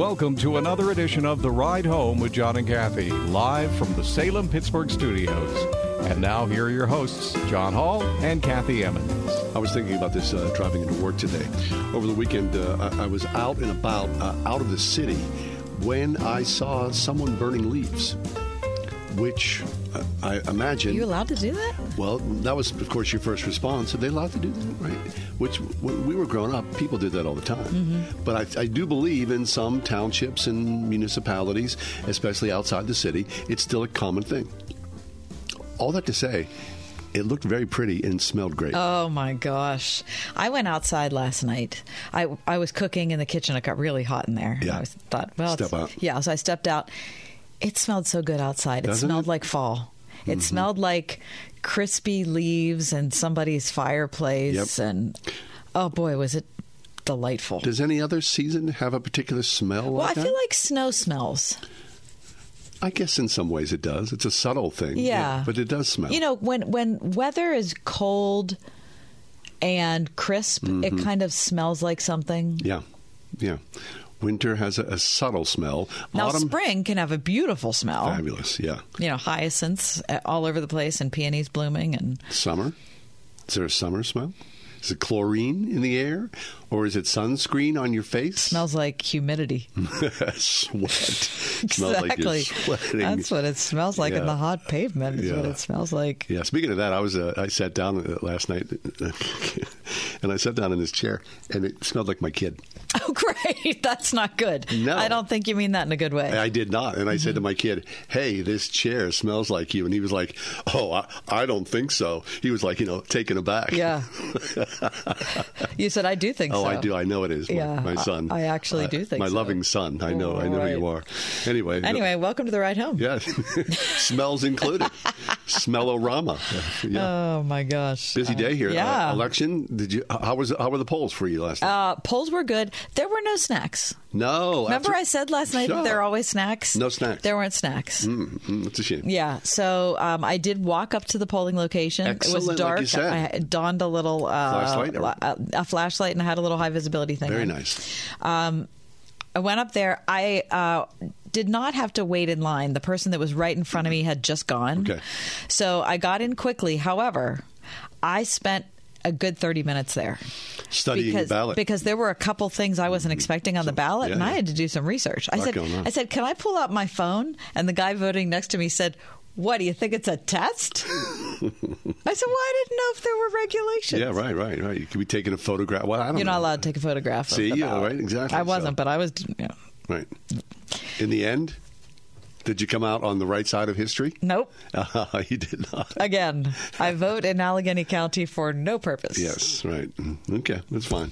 Welcome to another edition of The Ride Home with John and Kathy, live from the Salem Pittsburgh studios. And now, here are your hosts, John Hall and Kathy Emmons. I was thinking about this uh, driving into work today. Over the weekend, uh, I, I, was out and about, uh, out of the city, when I saw someone burning leaves which I imagine. Are you allowed to do that? Well, that was, of course, your first response. Are they allowed to do that? Right. Which, when we were growing up, people did that all the time. Mm-hmm. But I, I, do believe in some townships and municipalities, especially outside the city, it's still a common thing. All that to say, it looked very pretty and smelled great. Oh my gosh! I went outside last night. I I was cooking in the kitchen. It got really hot in there. Yeah. I was, thought, well, step out. Yeah, so I stepped out it smelled so good outside. Doesn't it smelled it? like fall. It Mm-hmm. smelled like crispy leaves and somebody's fireplace. Yep. And oh boy, was it delightful. Does any other season have a particular smell well, like I that? feel like snow smells. I guess in some ways it does. It's a subtle thing. Yeah. but it does smell. You know, when when weather is cold and crisp, it kind of smells like something. Mm-hmm. Yeah, yeah. Winter has a, a subtle smell. Now, Autumn, spring can have a beautiful smell. fabulous. Yeah. You know, hyacinths uh, all over the place and peonies blooming and Summer. Is there a summer smell? Is it chlorine in the air, or is it sunscreen on your face? smells like humidity. Sweat. Like exactly. sweating. That's what it smells like in the hot pavement. Is what Yeah. it smells like. Yeah. Speaking of that, I was uh, I sat down uh, last night, and I sat down in this chair, and it smelled like my kid. Oh, great! That's not good. No. I don't think you mean that in a good way. I did not. And I said Mm-hmm. to my kid, Hey, this chair smells like you. And he was like, Oh, I, I don't think so. He was like, you know, taken aback. yeah. you said I do think Oh, so. I do. I know it is. My, Yeah, my son. I actually Uh, do think My so. loving son. I know. I know Right. you are. Anyway. Anyway, welcome to the ride home. Yeah. Smells included. Smellorama. Yeah. Oh my gosh. Busy day here. Yeah. Uh, election. Did you? How was? How were the polls for you last night? Uh, polls were good. There were no snacks. no. Remember, after- I said last night that there are always snacks. No snacks. There weren't snacks. Mm, mm, That's a shame. Yeah, so um, I did walk up to the polling location. it Excellent, was like dark. said. I donned a little uh, Flashlight a, a flashlight and I had a little high visibility thing. Very on. nice. Um, I went up there. I uh, did not have to wait in line. The person that was right in front of me had just gone. Okay. So I got in quickly. However, I spent a good 30 minutes there. Studying because, the ballot. because there were a couple things I wasn't expecting on the ballot, yeah, and I had to do some research. I said. I said, can I pull out my phone? And the guy voting next to me said, "What do you think it's a test?" I said, "Well, I didn't know if there were regulations." Yeah. Right. Right. Right. You could be taking a photograph. Well, I don't You're know. not allowed to take a photograph. See? of the Yeah, right, exactly. I wasn't, So- but I was. You know, Right. In the end, did you come out on the right side of history? nope. Uh, you did not. Again, I vote in Allegheny County for no purpose. Yes, right. Mm, Okay, that's fine.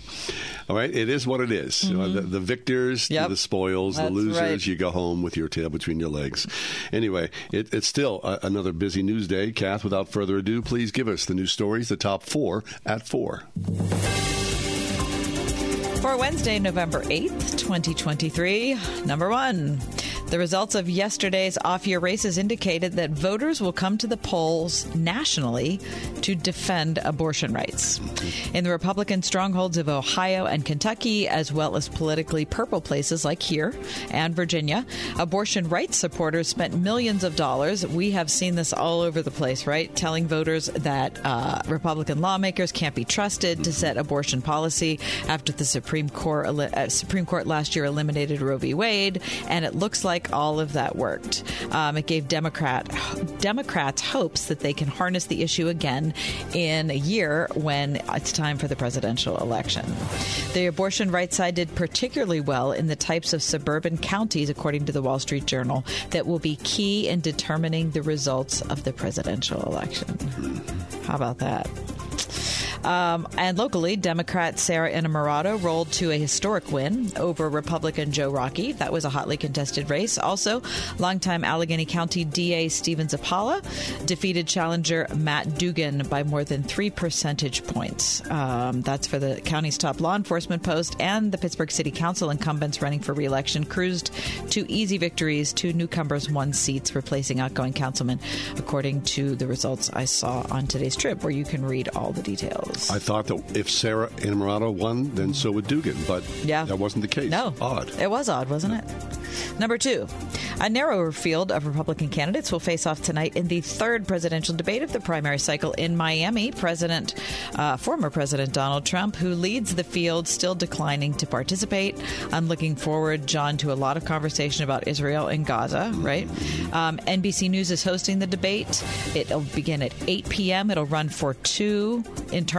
All right, it is what it is. Uh, the, the victors, Mm-hmm. Yep. the spoils, the losers, right. you go home with your tail between your legs. Anyway, it, it's still a, another busy news day. Kath, without further ado, please give us the news stories, the top four at four. For Wednesday, November 8th, 2023, number one. The results of yesterday's off year races indicated that voters will come to the polls nationally to defend abortion rights. In the Republican strongholds of Ohio and Kentucky, as well as politically purple places like here and Virginia, abortion rights supporters spent millions of dollars. We have seen this all over the place, right? Telling voters that uh, Republican lawmakers can't be trusted to set abortion policy after the Supreme Court uh, Supreme Court last year eliminated Roe v. Wade, and it looks like all of that worked. Um, it gave Democrat Democrats hopes that they can harness the issue again in a year when it's time for the presidential election. The abortion rights side did particularly well in the types of suburban counties, according to the Wall Street Journal, that will be key in determining the results of the presidential election. How about that? Um, and locally, Democrat Sara Innamorato rolled to a historic win over Republican Joe Rockey. That was a hotly contested race. Also, longtime Allegheny County DA Stephen Zappala defeated challenger Matt Dugan by more than three percentage points. Um, that's for the county's top law enforcement post, and the Pittsburgh City Council incumbents running for reelection cruised to easy victories. Two newcomers won seats, replacing outgoing councilmen, according to the results I saw on today's trip, where you can read all the details. I thought that if Sara Innamorato won, then so would Dugan, but Yeah. that wasn't the case. No. Odd. It was odd, wasn't it? Number two, a narrower field of Republican candidates will face off tonight in the third presidential debate of the primary cycle in Miami. President, uh, former President Donald Trump, who leads the field, still declining to participate. I'm looking forward, John, to a lot of conversation about Israel and Gaza. Right? Um, NBC News is hosting the debate. It'll begin at 8 p.m. It'll run for two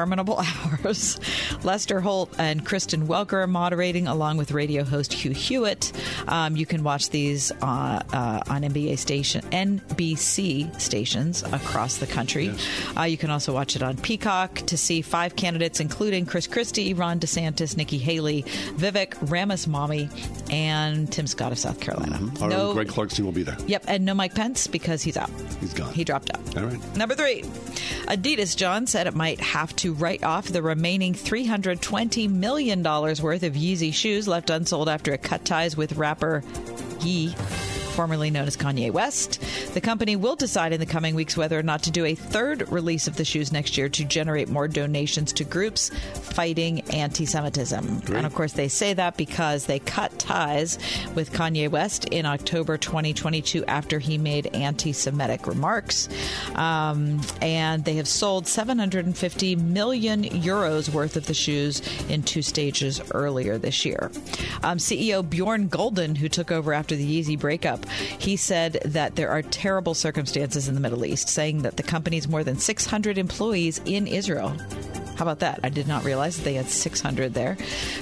interminable hours. Lester Holt and Kristen Welker are moderating, along with radio host Hugh Hewitt. Um, you can watch these uh, uh, on NBA station, NBC stations across the country. Uh, you can also watch it on Peacock to see five candidates, including Chris Christie, Ron DeSantis, Nikki Haley, Vivek Ramaswamy, and Tim Scott of South Carolina. Our No, Greg Clarkson will be there. yep, and no Mike Pence because he's out. He's gone. He dropped out. All right. Number three, Adidas, John said it might have to write off the remaining $320 million worth of Yeezy shoes left unsold after it cut ties with rapper Ye. Formerly known as Kanye West. The company will decide in the coming weeks whether or not to do a third release of the shoes next year to generate more donations to groups fighting anti Semitism. And of course, they say that because they cut ties with Kanye West in October 2022 after he made anti Semitic remarks. Um, and they have sold 750 million euros worth of the shoes in two stages earlier this year. Um, CEO Bjorn Gulden, who took over after the Yeezy breakup, he said that there are terrible circumstances in the Middle East, saying that the company's more than 600 employees in Israel. How about that? I did not realize that they had 600 there.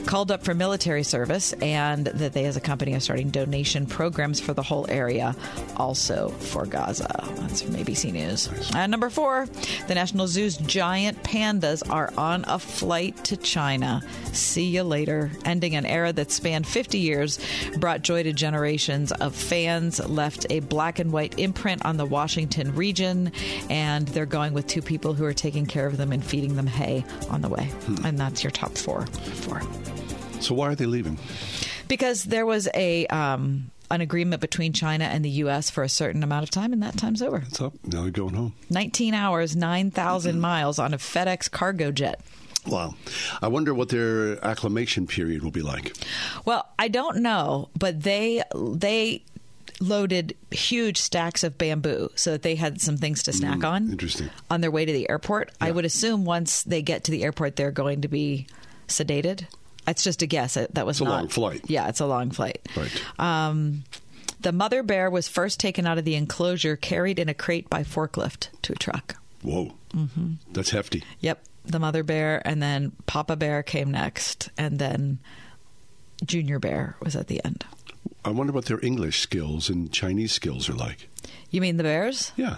Called up for military service, and that they, as a company, are starting donation programs for the whole area, also for Gaza. That's from ABC News. And number four, the National Zoo's giant pandas are on a flight to China. See you later. Ending an era that spanned 50 years, brought joy to generations of fans, left a black and white imprint on the Washington region, and they're going with two people who are taking care of them and feeding them hay on the way. And that's your top four. Four. So why are they leaving? Because there was a um, an agreement between China and the U.S. for a certain amount of time, and that time's over. It's up. Now they're going home. 19 hours, 9,000 miles on a FedEx cargo jet. Wow. I wonder what their acclimation period will be like. Well, I don't know, but they they loaded huge stacks of bamboo so that they had some things to snack on. interesting. On their way to the airport, I would assume once they get to the airport, they're going to be sedated. It's just a guess. That was It's a not long flight. Yeah, it's a long flight. Right. Um, the mother bear was first taken out of the enclosure, carried in a crate by forklift to a truck. Whoa. Mm-hmm. That's hefty. Yep, the mother bear, and then Papa Bear came next, and then Junior Bear was at the end. I wonder what their English skills and Chinese skills are like. You mean the bears? Yeah.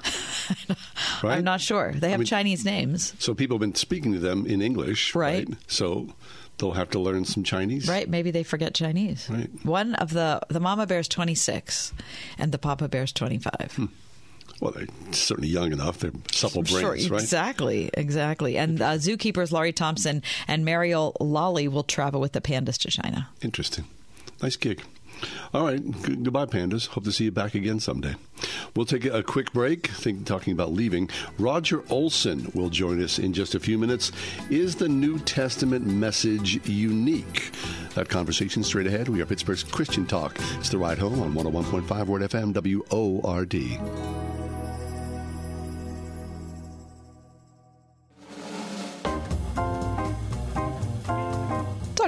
right? I'm not sure. They have mean- Chinese names, So people have been speaking to them in English, Right. So they'll have to learn some Chinese. right? Maybe they forget Chinese. Right. One of the the mama bear's 26, and the papa bear's 25. Well, they're certainly young enough. They're supple Sure, brains, right? exactly, exactly. And uh, zookeepers Laurie Thompson and Mariel Lally will travel with the pandas to China. Interesting. Nice gig. All right. G- goodbye, pandas. Hope to see you back again someday. We'll take a, quick break. Think talking about leaving. Roger Olson will join us in just a few minutes. Is the New Testament message unique? That conversation straight ahead. We are Pittsburgh's Christian Talk. It's the ride home on 101.5 Word FM WORD.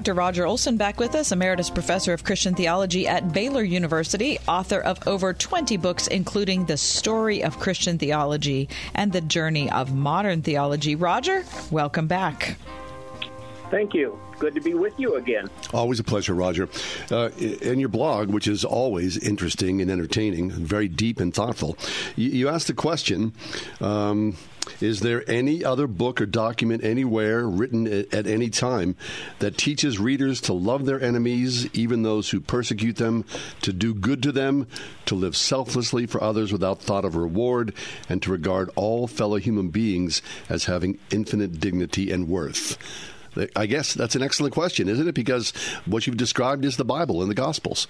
Dr. Roger Olson back with us, Emeritus Professor of Christian Theology at Baylor University, author of over 20 books, including The Story of Christian Theology and The Journey of Modern Theology. Roger, welcome back. Thank you. Good to be with you again. Always a pleasure, Roger. Uh, in your blog, which is always interesting and entertaining, very deep and thoughtful, you, you asked the question. Um, is there any other book or document anywhere written at any time that teaches readers to love their enemies, even those who persecute them, to do good to them, to live selflessly for others without thought of reward, and to regard all fellow human beings as having infinite dignity and worth? I guess that's an excellent question, isn't it? Because what you've described is the Bible and the Gospels.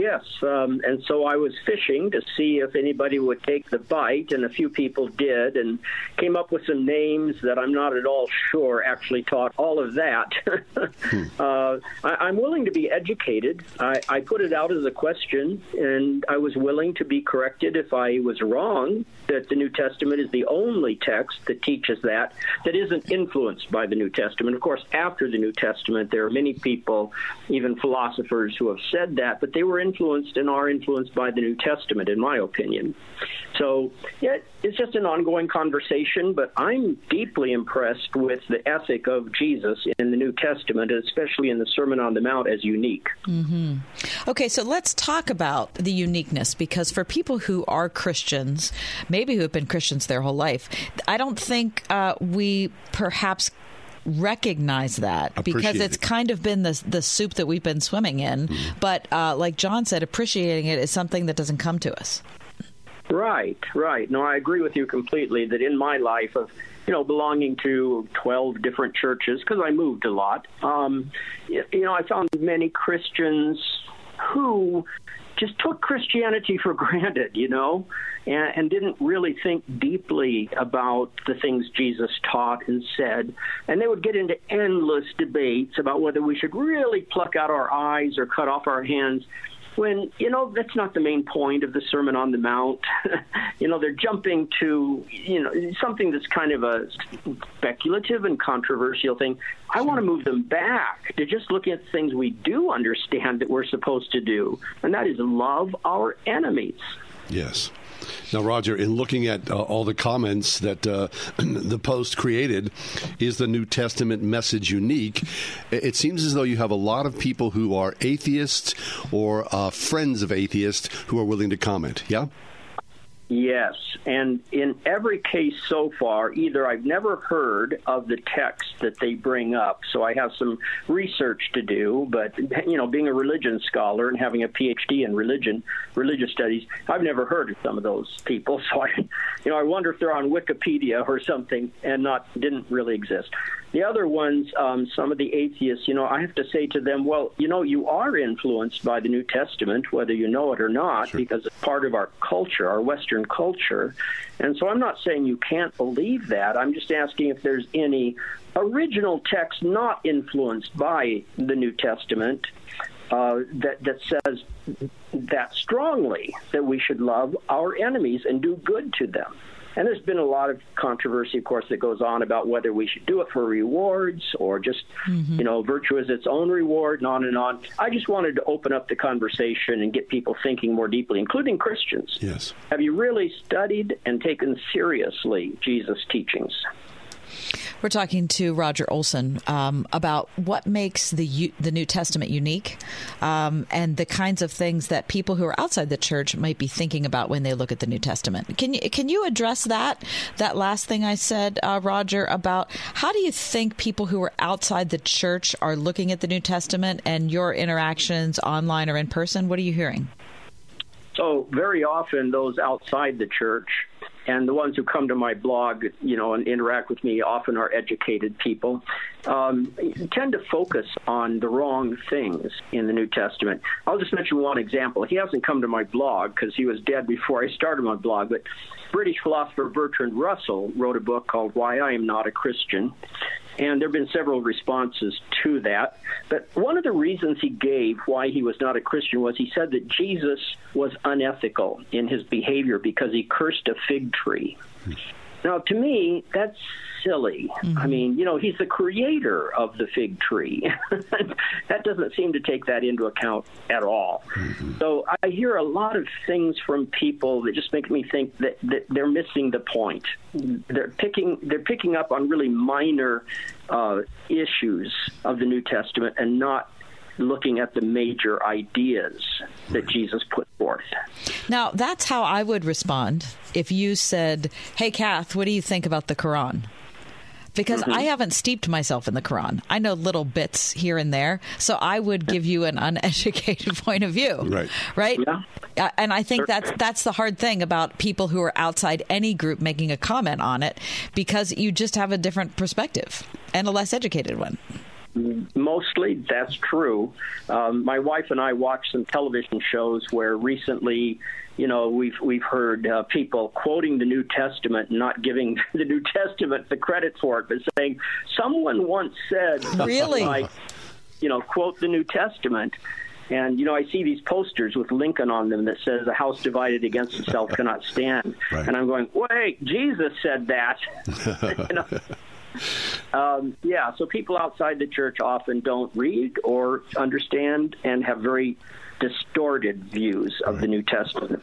Yes, um, and so I was fishing to see if anybody would take the bite, and a few people did, and came up with some names that I'm not at all sure actually taught all of that. hmm. uh, I, am willing to be educated. I, I put it out as a question, and I was willing to be corrected if I was wrong. That the New Testament is the only text that teaches that that isn't influenced by the New Testament. Of course, after the New Testament, there are many people, even philosophers, who have said that, but they were in influenced and are influenced by the New Testament, in my opinion. So, yeah, it's just an ongoing conversation, but I'm deeply impressed with the ethic of Jesus in the New Testament, especially in the Sermon on the Mount, as unique. Mm-hmm. Okay, so let's talk about the uniqueness because for people who are Christians, maybe who have been Christians their whole life, I don't think uh, we perhaps recognize that appreciate because it's it. kind of been the the soup that we've been swimming in. Mm-hmm. But uh, like John said, appreciating it is something that doesn't come to us. Right, right. No, I agree with you completely. That in my life of you know belonging to twelve different churches because I moved a lot. Um, you know, I found many Christians who just took Christianity for granted, you know, and, and, didn't really think deeply about the things Jesus taught and said. And they would get into endless debates about whether we should really pluck out our eyes or cut off our hands when you know that's not the main point of the Sermon on the Mount. you know, they're jumping to you know something that's kind of a speculative and controversial thing. I want to move them back to just looking at things we do understand that we're supposed to do, and that is love our enemies. Yes. Now, Roger, in looking at uh, all the comments that uh, the Post created, is the New Testament message unique? It seems as though you have a lot of people who are atheists or uh, friends of atheists who are willing to comment. Yeah? Yes, and in every case so far, either I've never heard of the text that they bring up, so I have some research to do. But you know, being a religion scholar and having a PhD in religion, religious studies, I've never heard of some of those people. So I, you know, I wonder if they're on Wikipedia or something and not didn't really exist. The other ones, um, some of the atheists, you know, I have to say to them, well, you know, you are influenced by the New Testament, whether you know it or not, sure. because it's part of our culture, our Western culture. And so I'm not saying you can't believe that. I'm just asking if there's any original text not influenced by the New Testament uh, that that says that strongly that we should love our enemies and do good to them. And there's been a lot of controversy, of course, that goes on about whether we should do it for rewards or just, mm-hmm. you know, virtue is its own reward, and on and on. I just wanted to open up the conversation and get people thinking more deeply, including Christians. Yes. Have you really studied and taken seriously Jesus' teachings? We're talking to Roger Olson um, about what makes the the New Testament unique, um, and the kinds of things that people who are outside the church might be thinking about when they look at the New Testament. Can you can you address that that last thing I said, uh, Roger, about how do you think people who are outside the church are looking at the New Testament and your interactions online or in person? What are you hearing? So very often, those outside the church and the ones who come to my blog, you know, and interact with me often are educated people, um, tend to focus on the wrong things in the New Testament. I'll just mention one example. He hasn't come to my blog because he was dead before I started my blog, but British philosopher Bertrand Russell wrote a book called Why I Am Not a Christian. And there have been several responses to that. But one of the reasons he gave why he was not a Christian was he said that Jesus was unethical in his behavior because he cursed a fig tree. Now, to me, that's silly. Mm-hmm. I mean, you know, he's the creator of the fig tree. that doesn't seem to take that into account at all. Mm-hmm. So I hear a lot of things from people that just make me think that, that they're missing the point. They're picking they're picking up on really minor uh, issues of the New Testament and not looking at the major ideas that Jesus put forth. Now, that's how I would respond if you said, Hey, Kath, what do you think about the Quran? Because mm-hmm. I haven't steeped myself in the Quran. I know little bits here and there. So I would give you an uneducated point of view. Right. Right? Yeah. And I think that's that's the hard thing about people who are outside any group making a comment on it because you just have a different perspective and a less educated one. Mostly, that's true. Um, my wife and I watched some television shows where recently, you know, we've we've heard uh, people quoting the New Testament, not giving the New Testament the credit for it, but saying someone once said, "Really, like, you know, quote the New Testament." And you know, I see these posters with Lincoln on them that says, "A house divided against itself cannot stand." Right. And I'm going, "Wait, Jesus said that." you know? Um, yeah, so people outside the church often don't read or understand and have very distorted views of right. the New Testament.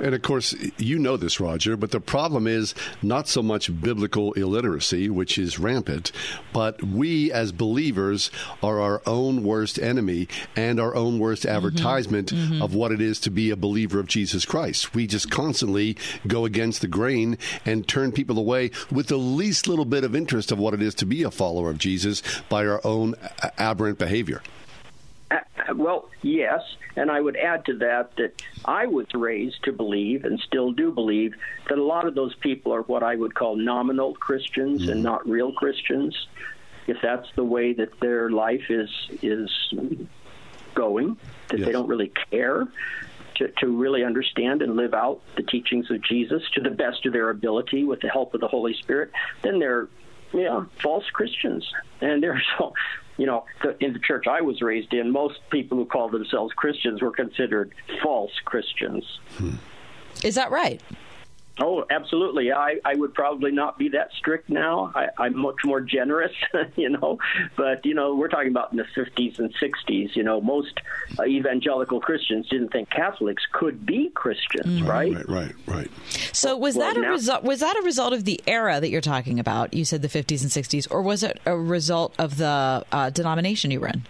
And of course, you know this, Roger, but the problem is not so much biblical illiteracy, which is rampant, but we as believers are our own worst enemy and our own worst mm-hmm. advertisement mm-hmm. Mm-hmm. of what it is to be a believer of Jesus Christ. We just constantly go against the grain and turn people away with the least little bit of interest of what it is to be a follower of Jesus by our own aberrant behavior. Well, yes, and I would add to that that I was raised to believe and still do believe that a lot of those people are what I would call nominal Christians mm-hmm. and not real Christians. If that's the way that their life is is going, that yes. they don't really care to, to really understand and live out the teachings of Jesus to the best of their ability with the help of the Holy Spirit, then they're yeah, false Christians. And they're so you know, in the church I was raised in, most people who called themselves Christians were considered false Christians. Hmm. Is that right? Oh, absolutely. I, I would probably not be that strict now. I, I'm much more generous, you know. But, you know, we're talking about in the 50s and 60s. You know, most uh, evangelical Christians didn't think Catholics could be Christians, mm-hmm. right? Right, right, right. So was well, that a now, result? Was that a result of the era that you're talking about? You said the 50s and 60s, or was it a result of the uh, denomination you were in?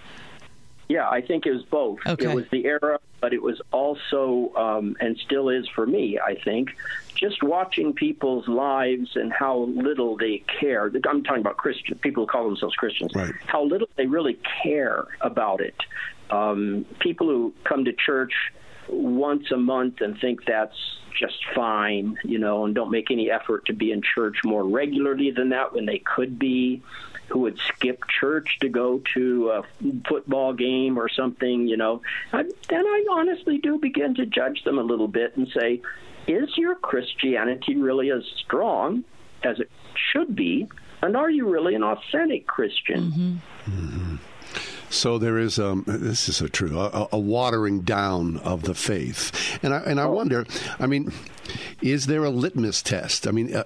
Yeah, I think it was both. Okay. It was the era, but it was also, um, and still is for me, I think, just watching people's lives and how little they care. I'm talking about Christian people who call themselves Christians. Right. How little they really care about it. Um, people who come to church once a month and think that's just fine, you know, and don't make any effort to be in church more regularly than that when they could be who would skip church to go to a football game or something, you know, then I honestly do begin to judge them a little bit and say, is your Christianity really as strong as it should be? And are you really an authentic Christian? Mm-hmm. Mm-hmm. So there is, um, this is so true, a, a, watering down of the faith. And I, and I oh. wonder, I mean, is there a litmus test? I mean, uh,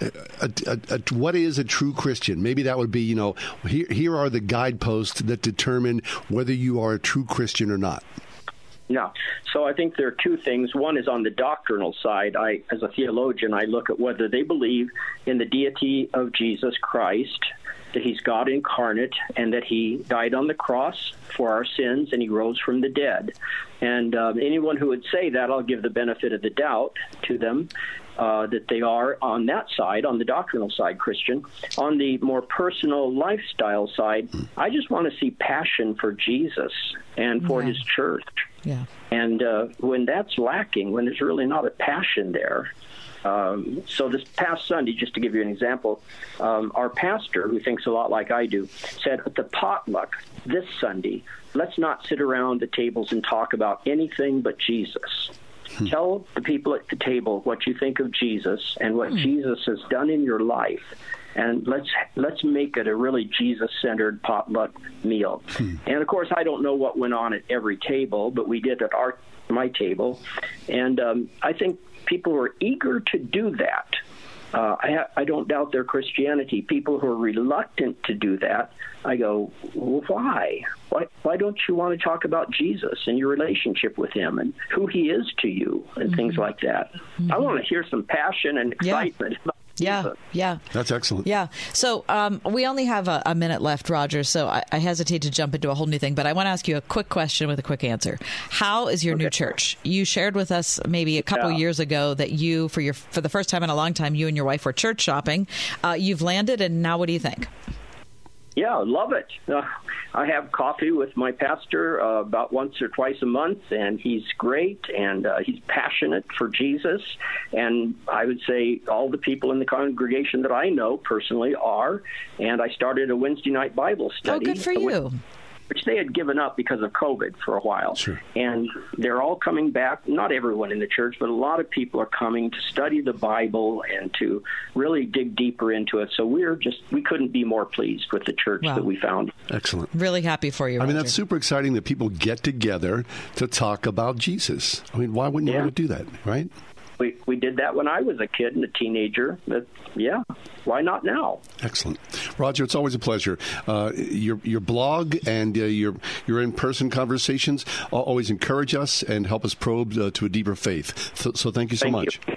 uh, uh, what is a true Christian? Maybe that would be, you know, here, here are the guideposts that determine whether you are a true Christian or not. Yeah. So I think there are two things. One is on the doctrinal side. I, as a theologian, I look at whether they believe in the deity of Jesus Christ that he's God incarnate and that he died on the cross for our sins and he rose from the dead. And um, anyone who would say that, I'll give the benefit of the doubt to them. Uh, that they are on that side, on the doctrinal side, Christian. On the more personal lifestyle side, I just want to see passion for Jesus and for yeah. his church. Yeah. And uh, when that's lacking, when there's really not a passion there, um, so this past Sunday, just to give you an example, um, our pastor, who thinks a lot like I do, said at the potluck this Sunday, let's not sit around the tables and talk about anything but Jesus. Hmm. Tell the people at the table what you think of Jesus and what hmm. Jesus has done in your life, and let's let's make it a really Jesus-centered potluck meal. Hmm. And of course, I don't know what went on at every table, but we did at our my table, and um, I think people who are eager to do that. uh, I, ha- I don't doubt their Christianity. People who are reluctant to do that, I go, well, why? Why, why don't you want to talk about Jesus and your relationship with Him and who He is to you and mm-hmm. things like that? Mm-hmm. I want to hear some passion and excitement yeah. Yeah, yeah. That's excellent. Yeah. So um, we only have a, a, minute left, Roger. So I, I, hesitate to jump into a whole new thing, but I want to ask you a quick question with a quick answer. How is your okay. new church? You shared with us maybe a couple yeah. years ago that you, for your for the first time in a long time, you and your wife were church shopping. Uh, you've landed, and now what do you think? Yeah, love it. Uh, I have coffee with my pastor uh, about once or twice a month, and he's great and uh, he's passionate for Jesus. And I would say all the people in the congregation that I know personally are. And I started a Wednesday night Bible study. Oh, good for you which they had given up because of COVID for a while. Sure. And they're all coming back. Not everyone in the church, but a lot of people are coming to study the Bible and to really dig deeper into it. So we're just we couldn't be more pleased with the church wow. that we found. Excellent. Really happy for you. I mean, that's super exciting that people get together to talk about Jesus. I mean, why wouldn't yeah. you want to do that, right? We we did that when I was a kid and a teenager. But yeah, why not now? Excellent, Roger. It's always a pleasure. Uh, your your blog and uh, your your in person conversations always encourage us and help us probe uh, to a deeper faith. So, so thank you so thank much. You.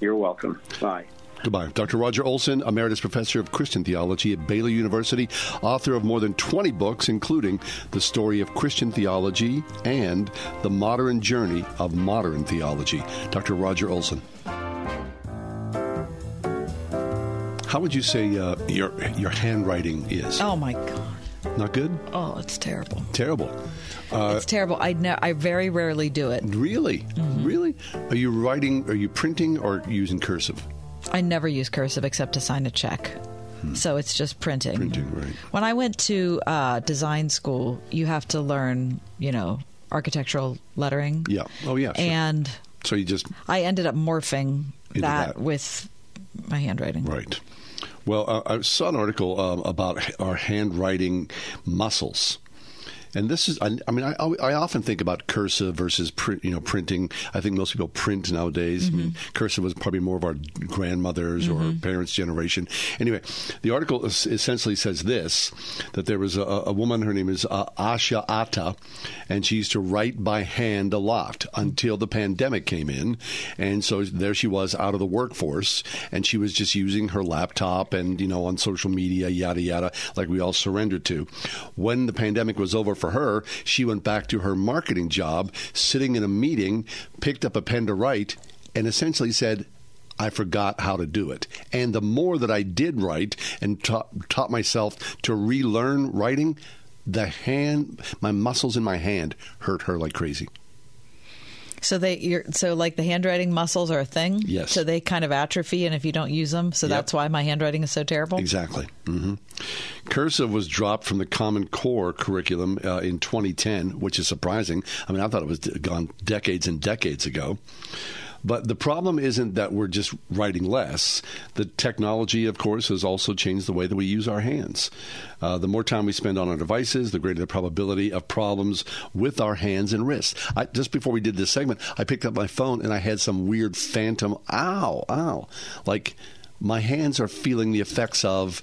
You're welcome. Bye. Goodbye. Dr. Roger Olson, Emeritus Professor of Christian Theology at Baylor University, author of more than 20 books, including The Story of Christian Theology and The Modern Journey of Modern Theology. Dr. Roger Olson. How would you say uh, your your handwriting is? Oh my god. Not good? Oh, it's terrible. Terrible. Uh, it's terrible. I ne- I very rarely do it. Really? Mm-hmm. Really? Are you writing? Are you printing or using cursive? I never use cursive except to sign a check. Hmm. So it's just printing. Printing, right. When I went to uh, design school, you have to learn, you know, architectural lettering. Yeah. Oh, yeah. Sure. And so you just. I ended up morphing that, that, with my handwriting. Right. Well, uh, I saw an article um, about our handwriting muscles and this is, I, I mean, I, I, often think about cursive versus print, you know, printing. I think most people print nowadays. Mm-hmm. I mean, mm-hmm. cursive was probably more of our grandmothers mm-hmm. or parents' generation. Anyway, the article essentially says this that there was a, a woman, her name is uh, Asha Atta, and she used to write by hand a lot until the pandemic came in. And so there she was out of the workforce, and she was just using her laptop and, you know, on social media, yada, yada, like we all surrendered to. When the pandemic was over, for her, she went back to her marketing job, sitting in a meeting, picked up a pen to write, and essentially said, I forgot how to do it. And the more that I did write and taught, taught myself to relearn writing, the hand, my muscles in my hand hurt her like crazy. So they, you're, so like the handwriting muscles are a thing. Yes. So they kind of atrophy, and if you don't use them, so yep. that's why my handwriting is so terrible. Exactly. Mm-hmm. Cursive was dropped from the Common Core curriculum uh, in 2010, which is surprising. I mean, I thought it was gone decades and decades ago. But the problem isn't that we're just writing less. The technology, of course, has also changed the way that we use our hands. Uh, the more time we spend on our devices, the greater the probability of problems with our hands and wrists. I, just before we did this segment, I picked up my phone and I had some weird phantom, ow, ow. Like my hands are feeling the effects of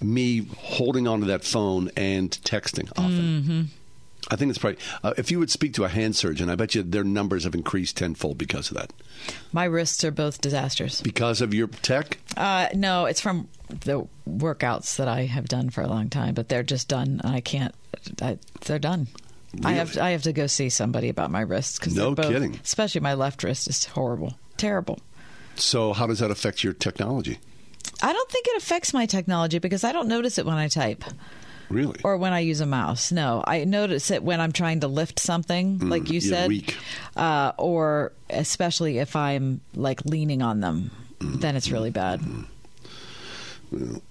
me holding onto that phone and texting often. I think it's probably uh, if you would speak to a hand surgeon, I bet you their numbers have increased tenfold because of that. My wrists are both disasters because of your tech. Uh, no, it's from the workouts that I have done for a long time, but they're just done. I can't. I, they're done. Really? I have I have to go see somebody about my wrists because no both, kidding. Especially my left wrist is horrible, terrible. So how does that affect your technology? I don't think it affects my technology because I don't notice it when I type. Really? Or when I use a mouse. No, I notice it when I'm trying to lift something, mm, like you said, uh, or especially if I'm like leaning on them, mm, then it's really bad. Mm. Well,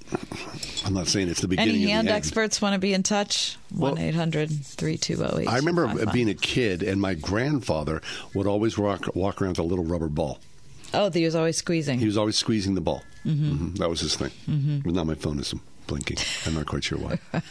I'm not saying it's the beginning. Any hand experts want to be in touch? One eight hundred three two zero eight. I remember being a kid, and my grandfather would always walk walk around with a little rubber ball. Oh, he was always squeezing. He was always squeezing the ball. Mm-hmm. Mm-hmm. That was his thing. Mm-hmm. But now my phone is blinking. I'm not quite sure why.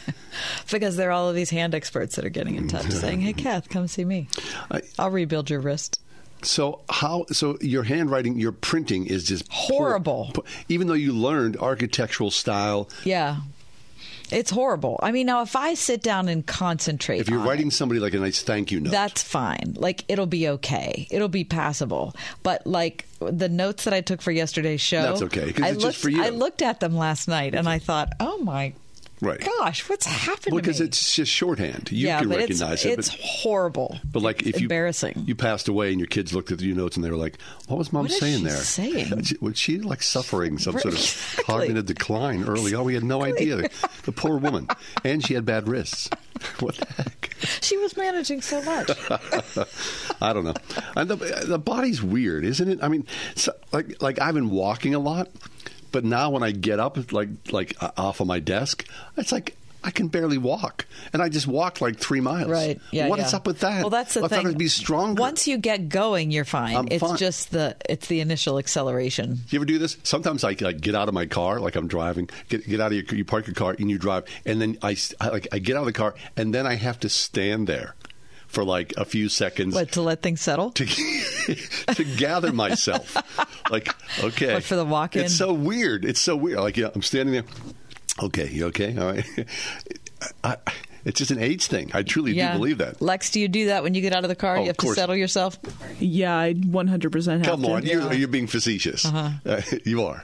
because there are all of these hand experts that are getting in touch mm-hmm. saying, hey, Kath, come see me. I, will rebuild your wrist. So how? So your handwriting, your printing is just poor- Horrible. po- even though you learned architectural style, Yeah. It's horrible. I mean, now if I sit down and concentrate, if you're writing it, somebody like a nice thank you note, that's fine. Like it'll be okay. It'll be passable. But like the notes that I took for yesterday's show, That's okay, I it's looked, just for you. I looked at them last night and I thought, oh my right? gosh, what's happened because it's just shorthand. You yeah, can but recognize it's, it. It's but, horrible. but like if you embarrassing. you passed away and your kids looked at your notes and they were like, "What was mom What saying she there?" saying? Was she like suffering some sort of cognitive decline early? Oh, we had no idea. The poor woman, and she had bad wrists. What the heck? she was managing so much. I don't know. And the, the body's weird, isn't it? I mean, so, like like I've been walking a lot, but now when I get up, like like uh, off of my desk, it's like. I can barely walk, and I just walked like three miles. Right. Yeah. What yeah. is up with that? Well, that's the I thing. thought it'd be stronger. Once you get going, you're fine. I'm it's fine. just the it's the initial acceleration. You ever do this? Sometimes I like get out of my car, like I'm driving. Get get out of your you park your car and you drive, and then I like I get out of the car, and then I have to stand there for like a few seconds What to let things settle? to to gather myself. like okay, What, for the walk-in? It's so weird. It's so weird. Like yeah, I'm standing there. Okay, you okay? All right. I, it's just an age thing. I truly yeah. do believe that. Lex, do you do that when you get out of the car? Oh, you have course. to settle yourself. Yeah, I 100% have Come to. on, you're, you're being facetious. Uh-huh. Uh, you are.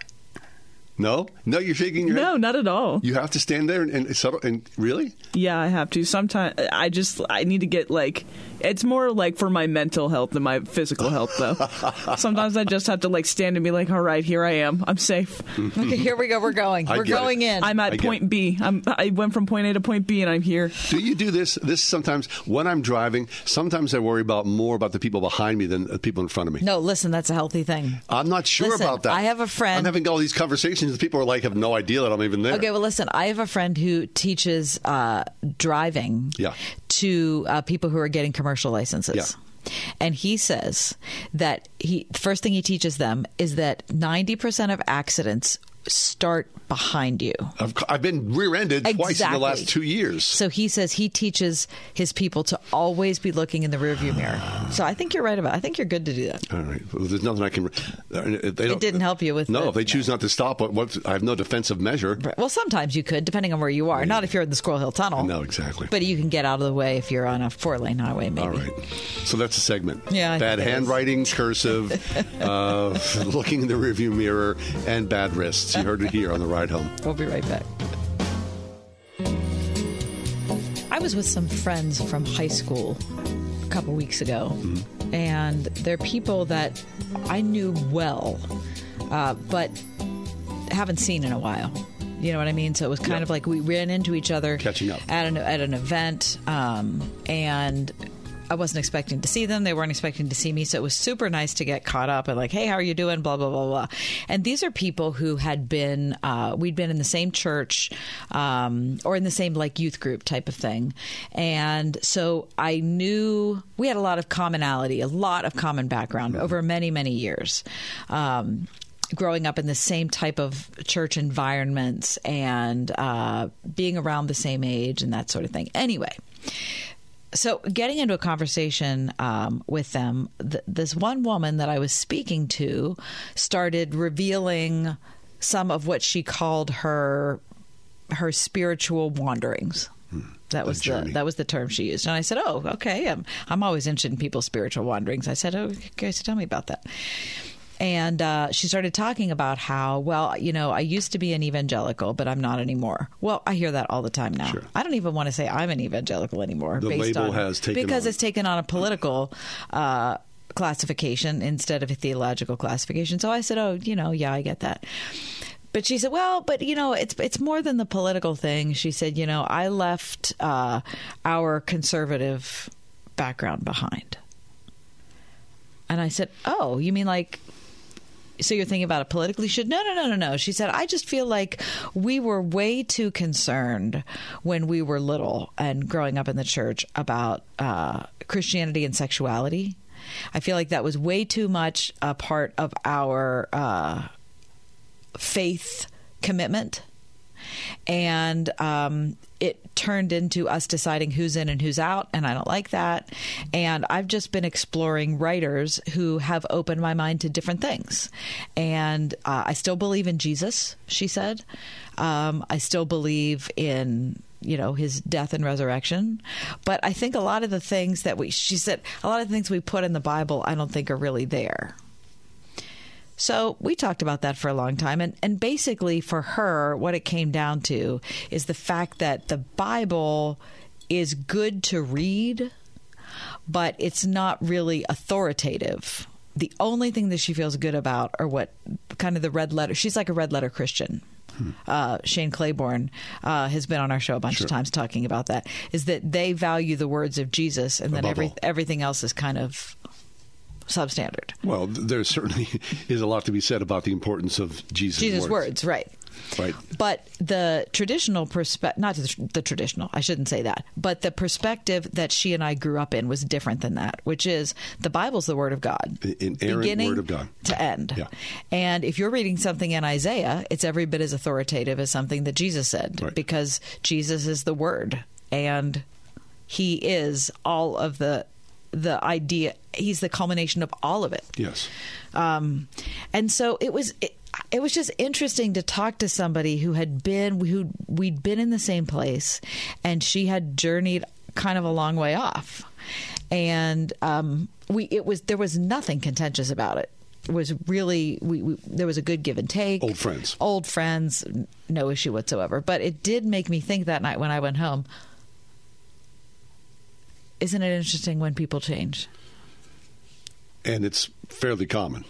No, no, you're shaking your No, head. not at all. You have to stand there and, and settle. And really, Yeah, I have to. Sometimes I just I need to get like it's more like for my mental health than my physical health though. Sometimes I just have to like stand and be like, "All right, here I am. I'm safe. Okay, here we go. We're going. I We're get it. going in. I'm at get point it. B. I'm I went from point A to point B and I'm here." do you do this? This sometimes when I'm driving. Sometimes I worry about more about the people behind me than the people in front of me. no, listen, that's a healthy thing. I'm not sure Listen, about that. I have a friend- I'm having all these conversations. with People are like have no idea that I'm even there. Okay, well, listen, I have a friend who teaches uh, driving Yeah. To uh, people who are getting commercial licenses. Yeah. And he says that he first thing he teaches them is that 90% of accidents start behind you. I've, I've been rear-ended twice in the last two years. So he says he teaches his people to always be looking in the rearview mirror. So I think you're right about. It. I think you're good to do that. All right. Well, there's nothing I can. They don't, It didn't help you with No, the- if they choose not to stop, what, what? I have no defensive measure. Right. Well, sometimes you could, depending on where you are. Not if you're in the Squirrel Hill Tunnel. No, exactly. But you can get out of the way if you're on a four lane highway, maybe. All right. So that's a segment. Yeah, I Bad handwriting, cursive, uh, looking in the rearview mirror, and bad wrists. You heard it here on the ride home. We'll be right back. I was with some friends from high school a couple weeks ago, Mm-hmm. and they're people that I knew well, uh, but haven't seen in a while. You know what I mean? So it was kind Yeah. of like we ran into each other Catching up. at an at an event, um, and I wasn't expecting to see them. They weren't expecting to see me, so it was super nice to get caught up and like, hey, how are you doing? Blah blah blah blah. And these are people who had been uh, we'd been in the same church um, or in the same like youth group type of thing, and so I knew we had a lot of commonality, a lot of common background over many many years. Um, growing up in the same type of church environments and uh, being around the same age and that sort of thing. Anyway, so getting into a conversation um, with them, th- this one woman that I was speaking to started revealing some of what she called her her spiritual wanderings. That was the that was the term she used, and I said, "Oh, okay. I'm I'm always interested in people's spiritual wanderings." I said, "Oh, okay, so tell me about that." And uh, she started talking about how, well, you know, I used to be an evangelical, but I'm not anymore. Well, I hear that all the time now. Sure. I don't even want to say I'm an evangelical anymore. The label on, has taken because on. it's taken on a political uh, classification instead of a theological classification. So I said, oh, you know, yeah, I get that. But she said, "Well, but you know, it's it's more than the political thing." She said, "You know, I left uh, our conservative background behind." And I said, "Oh, you mean like so you're thinking about it politically? Should no no no no no. She said i just feel like we were way too concerned when we were little and growing up in the church about uh, christianity and sexuality. I feel like that was way too much a part of our uh, faith commitment. And um, it turned into us deciding who's in and who's out, and I don't like that. And I've just been exploring writers who have opened my mind to different things. And uh, I still believe in Jesus, she said. Um, I still believe in you know his death and resurrection but i think a lot of the things that we she said a lot of the things we put in the bible i don't think are really there so we talked about that for a long time. And, and basically, for her, what it came down to is the fact that the Bible is good to read, but it's not really authoritative. The only thing that she feels good about are what kind of the red letter. She's like a red letter Christian. Uh, Shane Claiborne uh, has been on our show a bunch Sure. of times talking about that. Is that they value the words of Jesus, and then every, everything else is kind of substandard. Well, there certainly is a lot to be said about the importance of Jesus' words. Jesus' words, right? Right. But the traditional perspective, not the, the traditional, I shouldn't say that, but the perspective that she and I grew up in was different than that, which is the Bible's the Word of God. The inerrant beginning Word of God. To end. Yeah. And if you're reading something in Isaiah, it's every bit as authoritative as something that Jesus said, Right. because Jesus is the Word and he is all of the the idea he's the culmination of all of it. Yes. um, and so it was it, it was just interesting to talk to somebody who had been who we'd been in the same place and she had journeyed kind of a long way off. And um, we it was there was nothing contentious about it. It was really we, we there was a good give and take. Old friends. old friends no issue whatsoever. But it did make me think that night when i went home isn't it interesting when people change and it's fairly common.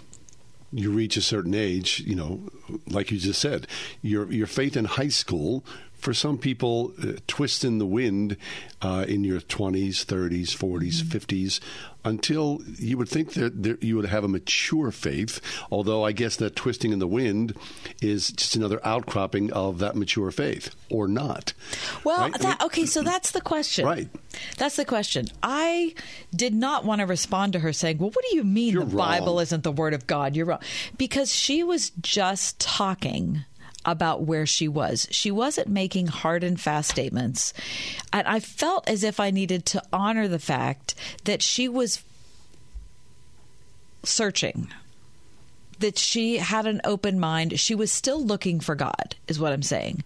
You reach a certain age, you know, like you just said, your your faith in high school. For some people, uh, twist in the wind uh, in your twenties, thirties, forties, fifties, until you would think that there, you would have a mature faith. Although I guess that twisting in the wind is just another outcropping of that mature faith, or not. Well, Right? That, okay, so that's the question. Right. That's the question. I did not want to respond to her saying, "Well, what do you mean You're the Bible isn't the word of God?" You're wrong. Because she was just talking about where she was. She wasn't making hard and fast statements. And I felt as if I needed to honor the fact that she was searching that she had an open mind. She was still looking for God, is what I'm saying.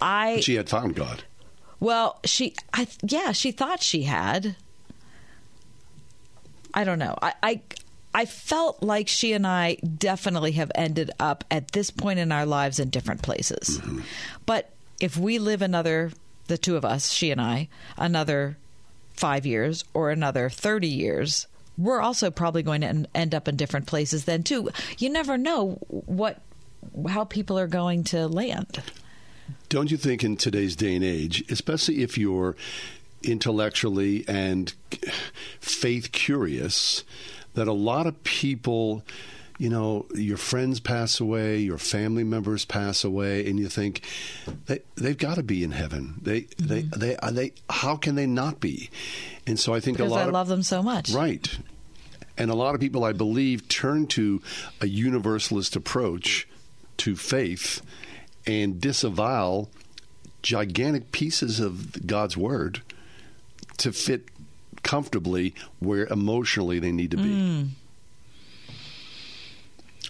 I She had found God. well, she, I, yeah, she thought she had. I don't know. I, I, I felt like she and I definitely have ended up at this point in our lives in different places. Mm-hmm. But if we live another, the two of us, she and I, another five years or another 30 years, we're also probably going to end up in different places then too. You never know what, how people are going to land. Don't you think in today's day and age, especially if you're intellectually and faith curious, that a lot of people, you know, your friends pass away, your family members pass away, and you think they they've got to be in heaven. They they mm-hmm. they they how can they not be? And so I think Because a lot I of love them so much. Right. And a lot of people, I believe, turn to a universalist approach to faith and disavow gigantic pieces of God's Word to fit comfortably where emotionally they need to be.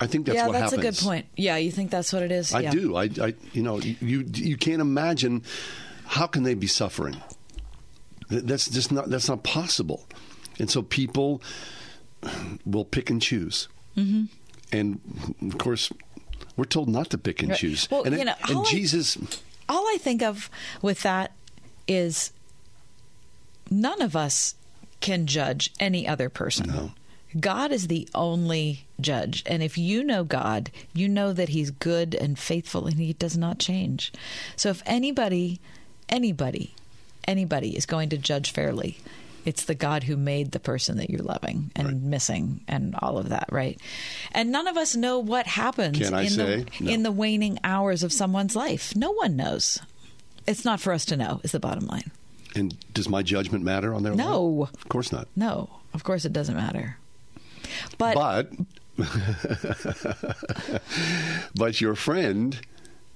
I think that's yeah, what that's happens. a good point. Yeah, you think that's what it is? I yeah. do. I, I, you know, you you can't imagine how can they be suffering. That's just not that's not possible. And so people will pick and choose. Mm-hmm. And of course, we're told not to pick and Right. choose. Well, and you know, and all I- Jesus, All I think of with that is none of us can judge any other person. No. God is the only judge. And if you know God, you know that He's good and faithful and He does not change. So if anybody, anybody, anybody is going to judge fairly, it's the God who made the person that you're loving and missing and all of that, right? And none of us know what happens in, the, No. in the waning hours of someone's life. No one knows. It's not for us to know, is the bottom line. And does my judgment matter on their life? No. life? Of course not. No, of course it doesn't matter. But, But but your friend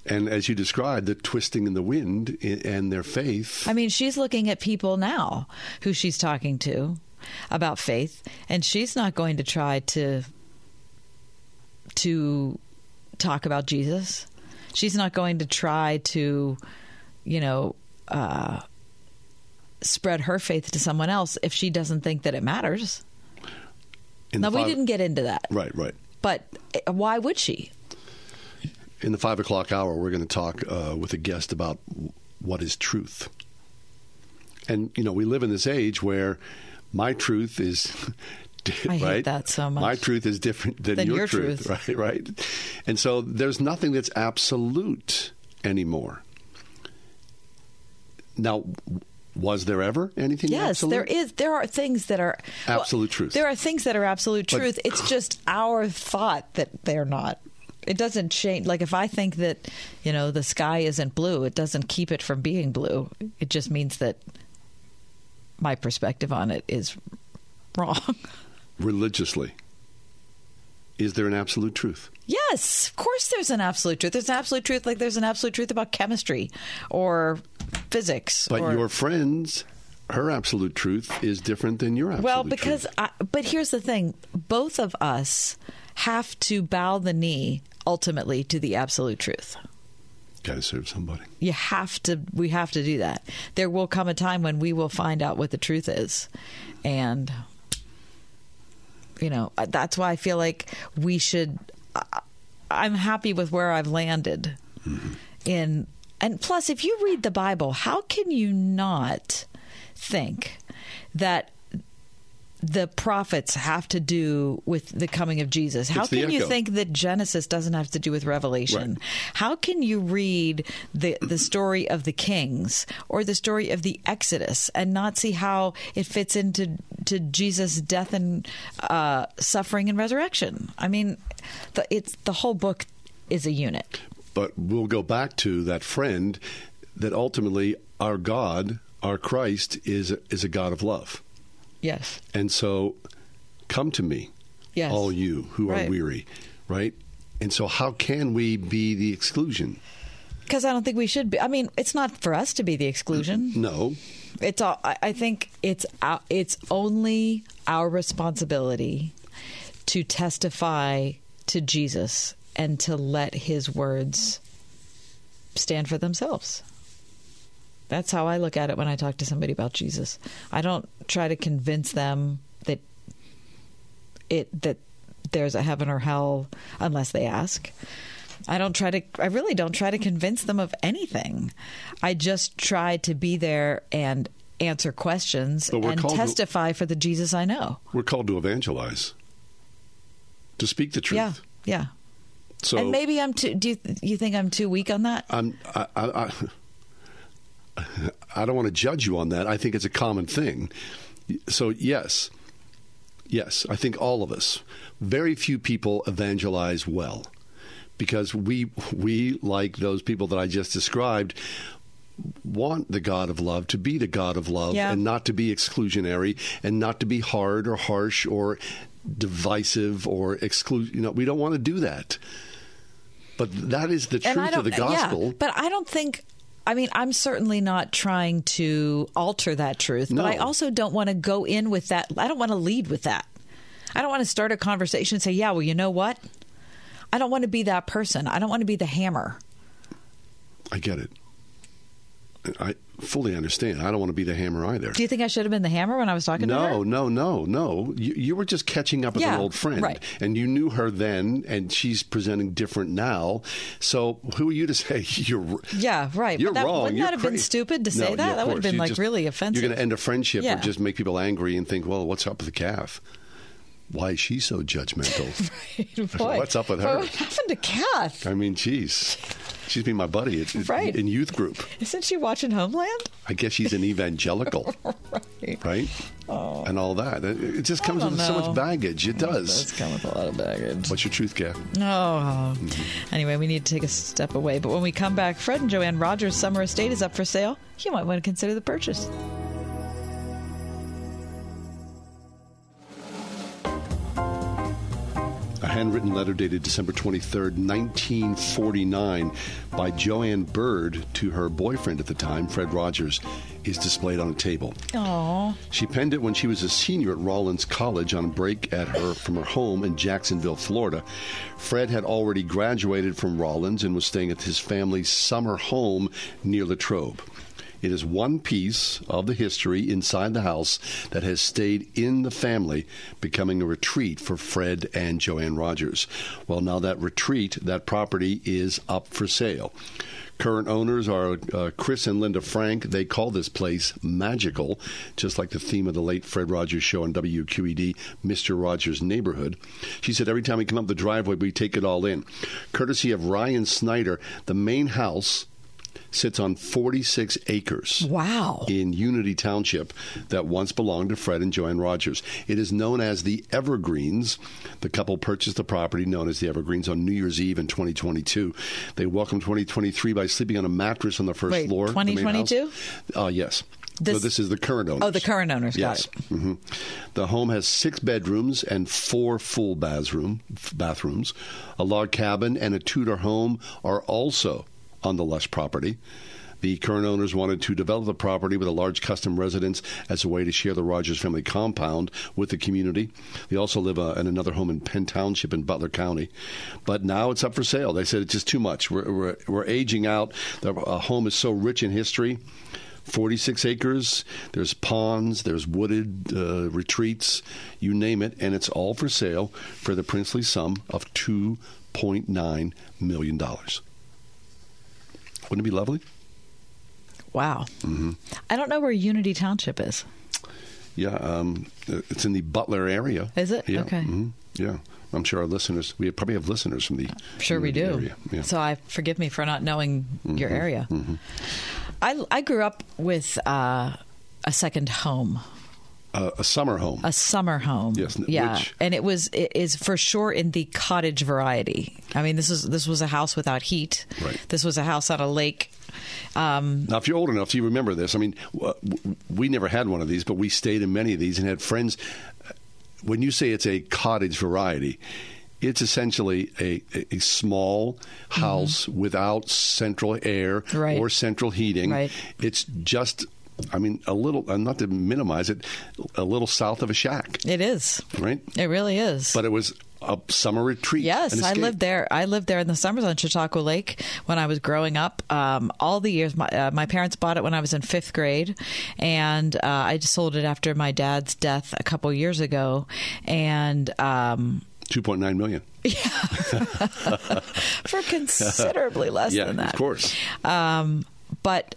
And as you described, the twisting in the wind and their faith. I mean, she's looking at people now who she's talking to about faith, and she's not going to try to to talk about Jesus. She's not going to try to, you know, uh, spread her faith to someone else if she doesn't think that it matters. in Now, the we didn't get into that, Right, right. but uh, why would she? In the five o'clock hour, we're going to talk uh, with a guest about what is truth. And, you know, we live in this age where my truth is. I hate right? that so much. My truth is different than, Than your, your truth, truth. right? Right. And so there's nothing that's absolute anymore. Now, was there ever anything? Yes, absolute? there is. There are things that are well, Absolute truth. There are things that are absolute But- truth. it's just our thought that they're not. It doesn't change. Like if I think that you know the sky isn't blue, it doesn't keep it from being blue. It just means that my perspective on it is wrong. religiously. Is there an absolute truth? yes, of course. There's an absolute truth. There's an absolute truth. Like there's an absolute truth about chemistry or physics. But or, your friend's, her absolute truth is different than your absolute Well, because. I, but here's the thing: both of us have to bow the knee ultimately to the absolute truth. Got to serve somebody. You have to. We have to do that. There will come a time when we will find out what the truth is, and you know uh, that's why I feel like we should. I, I'm happy with where I've landed mm-hmm. in and plus if you read the bible how can you not think that the prophets have to do with the coming of Jesus. How can you think that Genesis doesn't have to do with Revelation? Right. How can you read the the story of the kings or the story of the Exodus and not see how it fits into to Jesus' death and uh, suffering and resurrection? I mean, the, it's the whole book is a unit. But we'll go back to that friend that ultimately our God, our Christ, is is a God of love. Yes. And so, come to me, Yes. all you who are weary, right? And so, how can we be the exclusion? Because I don't think we should be. I mean, it's not for us to be the exclusion. No, It's all. I I think it's our, it's only our responsibility to testify to Jesus and to let His words stand for themselves. That's how I look at it when I talk to somebody about Jesus. I don't try to convince them that it that there's a heaven or hell unless they ask. I don't try to I really don't try to convince them of anything. I just try to be there and answer questions and called to- testify for the Jesus I know. we're called to evangelize, to speak the truth. Yeah. Yeah. So and maybe I'm too do you you think I'm too weak on that? I'm, I, I, I, I don't want to judge you on that. I think it's a common thing. So, yes, yes, I think all of us, very few people evangelize well because we, we like those people that I just described, want the God of love to be the God of love Yeah. and not to be exclusionary and not to be hard or harsh or divisive or exclude. You know, we don't want to do that. But that is the truth of the gospel. Yeah, but I don't think I mean, I'm certainly not trying to alter that truth, no. but I also don't want to go in with that. I don't want to lead with that. I don't want to start a conversation and say, yeah, well, you know what? I don't want to be that person. I don't want to be the hammer. I get it. I fully understand. I don't want to be the hammer either. Do you think I should have been the hammer when I was talking to her? No, no, no, no. You, you were just catching up with Yeah, an old friend, right. and you knew her then, and she's presenting different now. So who are you to say you're? Yeah, right. You're that- wrong. wouldn't You're that have been stupid to say No, that? yeah, That would have been, You like, just- really offensive. You're going to end a friendship Yeah. or just make people angry and think, well, what's up with the calf? Why is she so judgmental? Boy, What's up with her? What happened to Kath? I mean, geez, she's been my buddy at, Right. in youth group. Isn't she watching Homeland? I guess she's an evangelical, right? Right. Oh. And all that. It it just comes with so much baggage. It does. That's come with a lot of baggage. What's your truth, Gav? Oh. Um, mm-hmm. Anyway, we need to take a step away. But when we come back, Fred and Joanne Rogers' summer estate is up for sale. You might want to consider the purchase. Handwritten letter dated December 23rd, 1949, by Joanne Byrd to her boyfriend at the time, Fred Rogers, is displayed on a table. Aww. She penned it when she was a senior at Rollins College on a break at her from her home in Jacksonville, Florida. Fred had already graduated from Rollins and was staying at his family's summer home near Latrobe. It is one piece of the history inside the house that has stayed in the family, becoming a retreat for Fred and Joanne Rogers. Well, now that retreat, that property is up for sale. Current owners are uh, Chris and Linda Frank. They call this place magical, just like the theme of the late Fred Rogers show on WQED, Mr. Rogers' Neighborhood. She said every time we come up the driveway, we take it all in. Courtesy of Ryan Snyder, the main house sits on 46 acres. Wow. In Unity Township that once belonged to Fred and Joanne Rogers. It is known as the Evergreens. The couple purchased the property known as the Evergreens on New Year's Eve in 2022. They welcomed 2023 by sleeping on a mattress on the first Wait, floor. of the main house. 2022? Uh, yes. so This- this is the current owners. Oh, the current owners. Yes. it. hmm The home has six bedrooms and four full bathroom bathrooms. A log cabin and a Tudor home are also on the lush property. The current owners wanted to develop the property with a large custom residence as a way to share the Rogers family compound with the community. They also live uh, in another home in Penn Township in Butler County. But now it's up for sale. They said it's just too much. We're, we're, we're aging out. The uh, home is so rich in history. 46 acres. There's ponds, there's wooded uh, retreats, you name it, and it's all for sale for the princely sum of $2.9 million. Wouldn't it be lovely? Wow. Mm-hmm. I don't know where Unity Township is. Yeah, um, it's in the Butler area. Is it? Yeah. Okay. mhm, Yeah. I'm sure our listeners, we probably have listeners from the Sure, we do. area. Yeah. So I forgive me for not knowing your Mhm, area. mhm. I I grew up with uh, a second home, Uh, a summer home. a summer home. Yes, yeah, which- and it was it is for sure in the cottage variety. I mean, this is this was a house without heat. Right. This was a house on a lake. Um, Now, if you're old enough, you remember this. I mean, we never had one of these, but we stayed in many of these and had friends. When you say it's a cottage variety, it's essentially a, a, small house without central air Mm-hmm. Right. or central heating. Right. It's just, I mean, a little, uh, not to minimize it, a little south of a shack, it is. right? It really is. But it was a summer retreat. Yes, I lived there. I lived there in the summers on Chautauqua Lake when I was growing up. Um, all the years, my, uh, my parents bought it when I was in fifth grade, and uh, I just sold it after my dad's death a couple years ago. And um, 2.9 million. for considerably less yeah, than that, of course. Um, but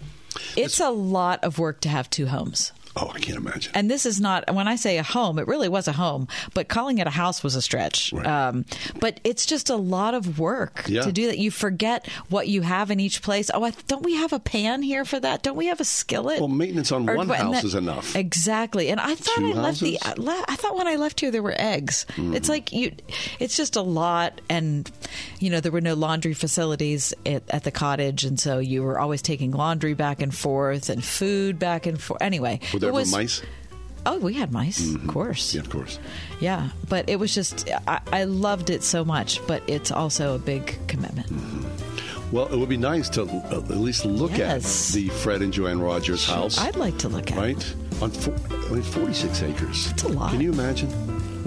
it's a lot of work to have two homes. Oh, I can't imagine. And this is not, when I say a home, it really was a home, but calling it a house was a stretch. Right. Um, but it's just a lot of work Yeah. to do that. You forget what you have in each place. Oh, I, don't we have a pan here for that? Don't we have a skillet? Well, maintenance on Or- one house that- is enough. Exactly. And I thought Two I left the, houses? I I thought when I left here there were eggs. Mm-hmm. It's like you, it's just a lot. And, you know, there were no laundry facilities at, at the cottage. And so you were always taking laundry back and forth and food back and forth. Anyway, Were it was, mice? Oh, we had mice, of course. Yeah, of course. Yeah, but it was just I, I loved it so much, but it's also a big commitment. Well, it would be nice to uh, at least look Yes. at the Fred and Joanne Rogers house. I'd like to look at it. right? On four, I mean, 46 acres. That's a lot. Can you imagine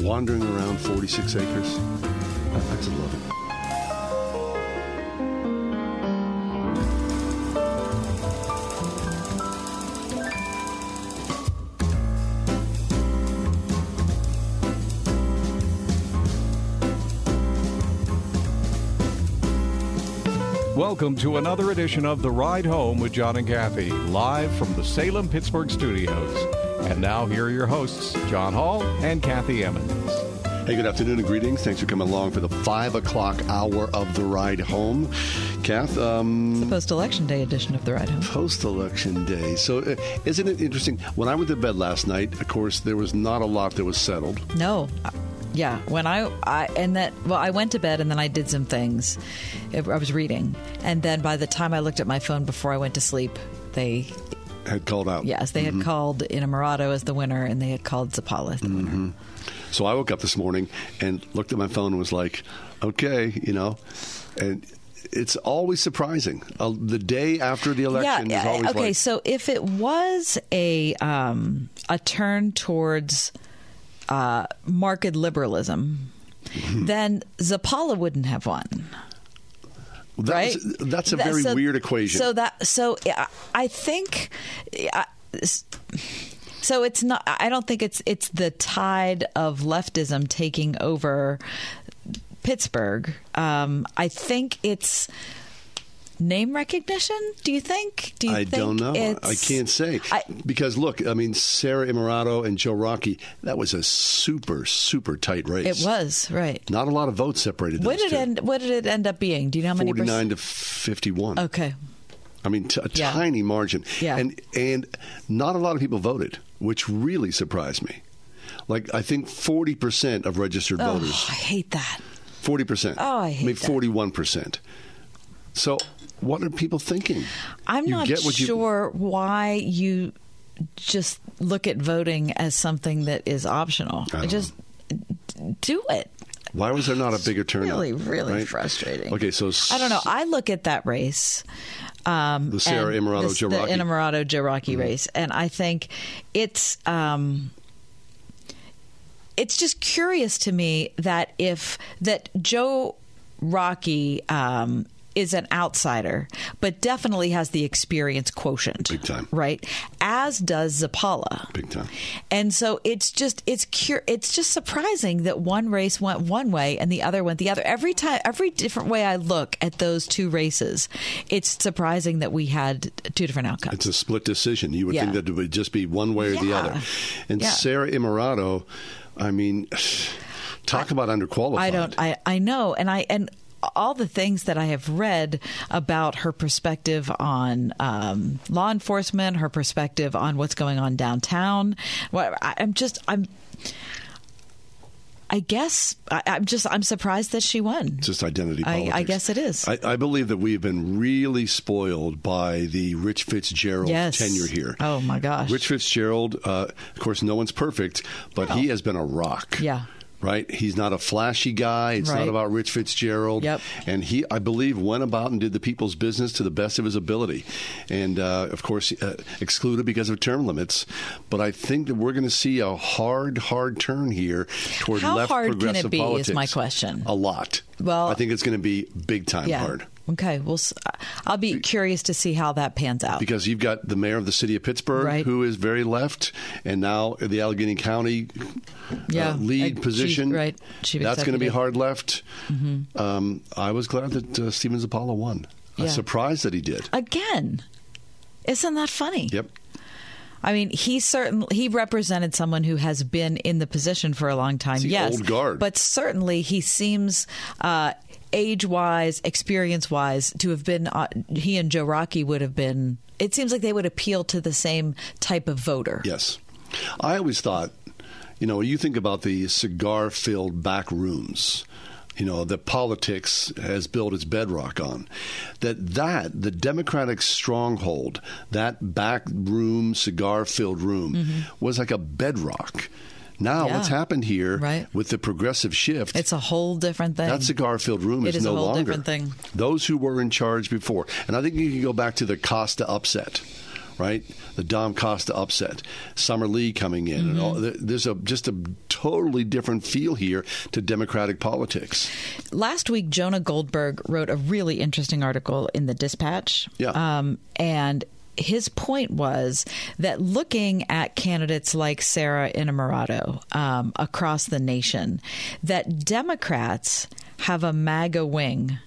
wandering around 46 acres? I- I'd love it. Welcome to another edition of The Ride Home with John and Kathy, live from the Salem Pittsburgh studios. And now, here are your hosts, John Hall and Kathy Emmons. Hey, good afternoon and greetings. Thanks for coming along for the 5 o'clock hour of the ride home. Kath, um, Post election day edition of the Ride Home. post election day. So, uh, isn't it interesting? When I went to bed last night, of course, there was not a lot that was settled. No, yeah. When I, I and that well, I went to bed and then I did some things. I was reading, and then by the time I looked at my phone before I went to sleep, they Had called out. yes they had called Innamorato as the winner, and they had called Zappala as the winner. So I woke up this morning and looked at my phone and was like, okay, you know, and it's always surprising. Uh, the day after the election yeah, is always okay. like, so if it was a um, a turn towards uh, market liberalism, Mm-hmm. then Zappala wouldn't have won. that right? was- that's a That- very so- weird equation. So that so I- I think. So it's not. I don't think it's it's the tide of leftism taking over Pittsburgh. Um, I think it's name recognition. Do you think? Do you I think don't know. I can't say I- because look, I mean, Sara Innamorato and Joe Rockey. That was a super, super tight race. It was right. Not a lot of votes separated. What did it two. end? What did it end up being? Do you know how many? perc- Forty-nine to fifty-one. Okay. I mean, t- a Yeah. tiny margin. Yeah. And and not a lot of people voted, which really surprised me. Like I think forty percent of registered Oh, voters. I hate that. Forty percent. Oh, I hate maybe that. forty-one percent. So, what are people thinking? I'm You not what you- sure why you just look at voting as something that is optional. Just do it. Why was there not a bigger turnout? Really, really right? frustrating. Okay, so I don't know. I look at that race. Um, The Sara Innamorato, Joe the Rockey. Mm-hmm. Innamorato Joe Rockey race, and I think it's um, it's just curious to me that if that Joe Rockey um, is an outsider, but definitely has the experience quotient, Big time. right? As does Zappala, Big time. and so it's just it's cur- it's just surprising that one race went one way and the other went the other. Every time, every different way I look at those two races, it's surprising that we had two different outcomes. It's a split decision. You would Yeah. think that it would just be one way or the other. And Yeah. Sara Innamorato, I mean, talk about underqualified. I don't. I I know, and I and all the things that I have read about her perspective on um, law enforcement, her perspective on what's going on downtown. What I, I'm just I'm. I guess I, I'm just I'm surprised that she won. just identity I- I guess it is. I, I believe that we've been really spoiled by the Rich Fitzgerald Yes. tenure here. Oh, my gosh. Rich Fitzgerald, uh, of course, no one's perfect, but he has been a rock. Yeah. Right, he's not a flashy guy. It's Right. not about Rich Fitzgerald. Yep. And he, I believe, went about and did the people's business to the best of his ability, and uh, of course, uh, excluded because of term limits. But I think that we're going to see a hard, hard turn here toward left. How left hard can it progressive be is politics. my question. A lot. Well- I think it's going to be big time yeah. hard. Okay. Well, I'll be curious to see how that pans out. because you've got the mayor of the city of Pittsburgh Right. who is very left, and now the Allegheny County Yeah. uh, lead Uh, position. chief- right. Chief That's going to be. Mm-hmm. hard left. Um, I was glad that uh, Stephen Zappala won. I'm Yeah. surprised that he did. Again, isn't that funny? Yep. I mean, he certainly he represented someone who has been in the position for a long time. the yes, old guard. but certainly he seems. Uh, Age wise, experience wise, to have been, uh, he and Joe Rockey would have been. It seems like they would appeal to the same type of voter. Yes. I always thought, you know, you think about the cigar filled back rooms, you know, that politics has built its bedrock on. That that, the Democratic stronghold, that back room, cigar filled room, was like a bedrock. Now, Mm-hmm. Yeah. what's happened here Right. with the progressive shift? It's a whole different thing. that cigar filled room It is is a no whole longer. different thing. Those who were in charge before. And I think you can go back to the Costa upset, right? The Dom Costa upset. Summer Lee coming in. And Mm-hmm. all, there's a just a totally different feel here to Democratic politics. Last week, Jonah Goldberg wrote a really interesting article in the Dispatch. Yeah. Um, and his point was that looking at candidates like Sara Innamorato um, across the nation, that Democrats have a MAGA wing,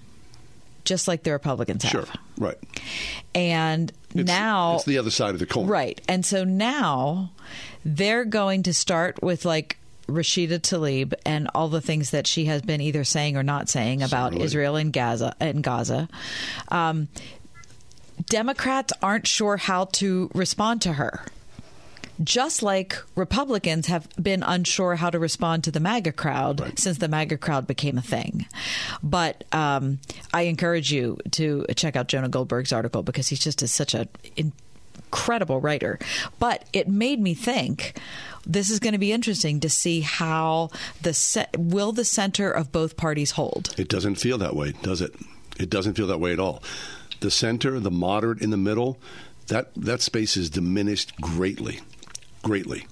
just like the Republicans have. Sure. Right. And It's, now it's the other side of the coin. Right. And so now they're going to start with like Rashida Tlaib and all the things that she has been either saying or not saying about Certainly. Israel and Gaza and Gaza. Um, Democrats aren't sure how to respond to her. Just like Republicans have been unsure how to respond to the MAGA crowd Right. since the MAGA crowd became a thing. But um, I encourage you to check out Jonah Goldberg's article because he's just such an incredible writer. But it made me think this is going to be interesting to see how the se- will the center of both parties hold. It doesn't feel that way, does it? It doesn't feel that way at all. The center, the moderate in the middle, that that space is diminished greatly, greatly.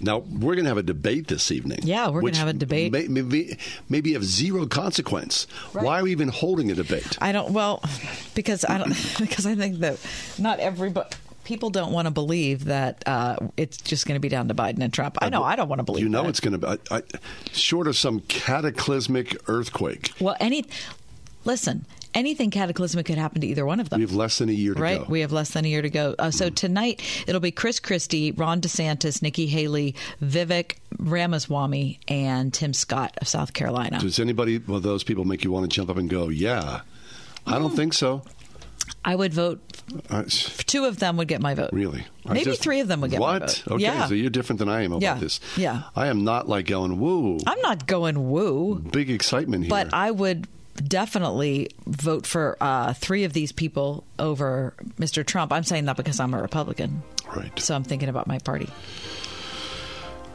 Now we're going to have a debate this evening. Yeah, we're going to have a debate. May, maybe, maybe of zero consequence. Right. Why are we even holding a debate? I don't. Well, because I don't. because I think that not everybody. People don't want to believe that uh, it's just going to be down to Biden and Trump. I know. I don't want to believe. You know, that. it's going to be I, I, short of some cataclysmic earthquake. Well, any. Listen, anything cataclysmic could happen to either one of them. We have less than a year to go. right? go. We have less than a year to go. Uh, so tonight it'll be Chris Christie, Ron DeSantis, Nikki Haley, Vivek Ramaswamy, and Tim Scott of South Carolina. Does anybody of those people make you want to jump up and go, "Yeah"? I don't think so. I would vote. Uh, Two of them would get my vote. Really? Maybe just- three of them would get what? my vote. What? Okay, Yeah. so you're different than I am about Yeah. this. Yeah. I am not like going woo. I'm not going woo, Big excitement here. but I would definitely vote for uh, three of these people over Mr. Trump. I'm saying that because I'm a Republican. right. So I'm thinking about my party.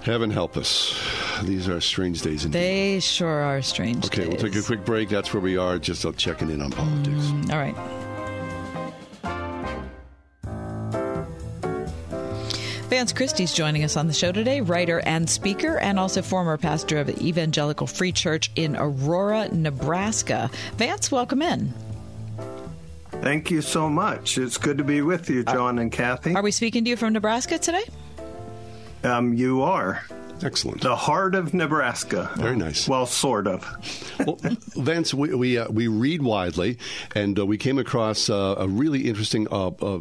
Heaven help us. These are strange days indeed. They sure are strange. okay, we'll take a quick break. That's where we are. Just uh, checking in on politics. All right. Vance Christie's joining us on the show today, writer and speaker, and also former pastor of the Evangelical Free Church in Aurora, Nebraska. Vance, welcome in. Thank you so much. It's good to be with you, John and Kathy. Are we speaking to you from Nebraska today? Um, you are Excellent. the heart of Nebraska. Very nice. Well, sort of. well, Vance, we we, uh, we read widely, and uh, we came across uh, a really interesting uh, uh,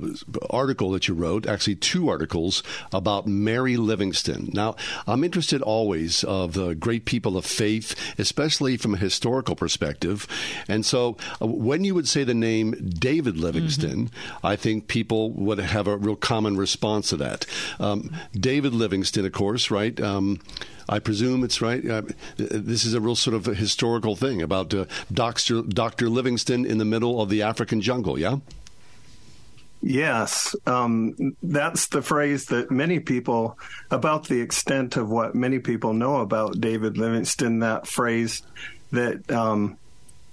article that you wrote. Actually, two articles about Mary Livingston. Now, I'm interested always of the great people of faith, especially from a historical perspective. And so, uh, when you would say the name David Livingston, I think people would have a real common response to that. Um, David Livingston, of course, right? Um, I presume it's right. Uh, this is a real sort of historical thing about uh, Dr. Dr. Livingston in the middle of the African jungle, yeah? Yes, um, that's the phrase that many people, about the extent of what many people know about David Livingston, that phrase that um,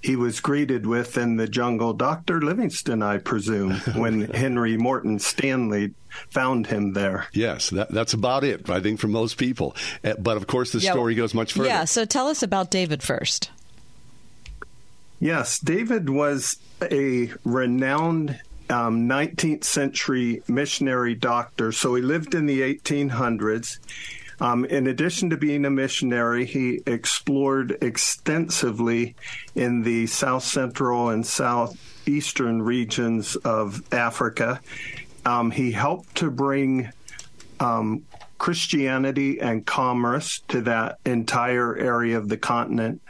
he was greeted with in the jungle, Dr. Livingston, I presume, when Henry Morton Stanley found him there. Yes, that, that's about it, I think, for most people. Uh, but of course, the Yeah, story goes much further. Yeah, so tell us about David first. Yes, David was a renowned um, 19th century missionary doctor. So he lived in the 1800s. Um, in addition to being a missionary, he explored extensively in the south central and southeastern regions of Africa. Um, he helped to bring um, Christianity and commerce to that entire area of the continent.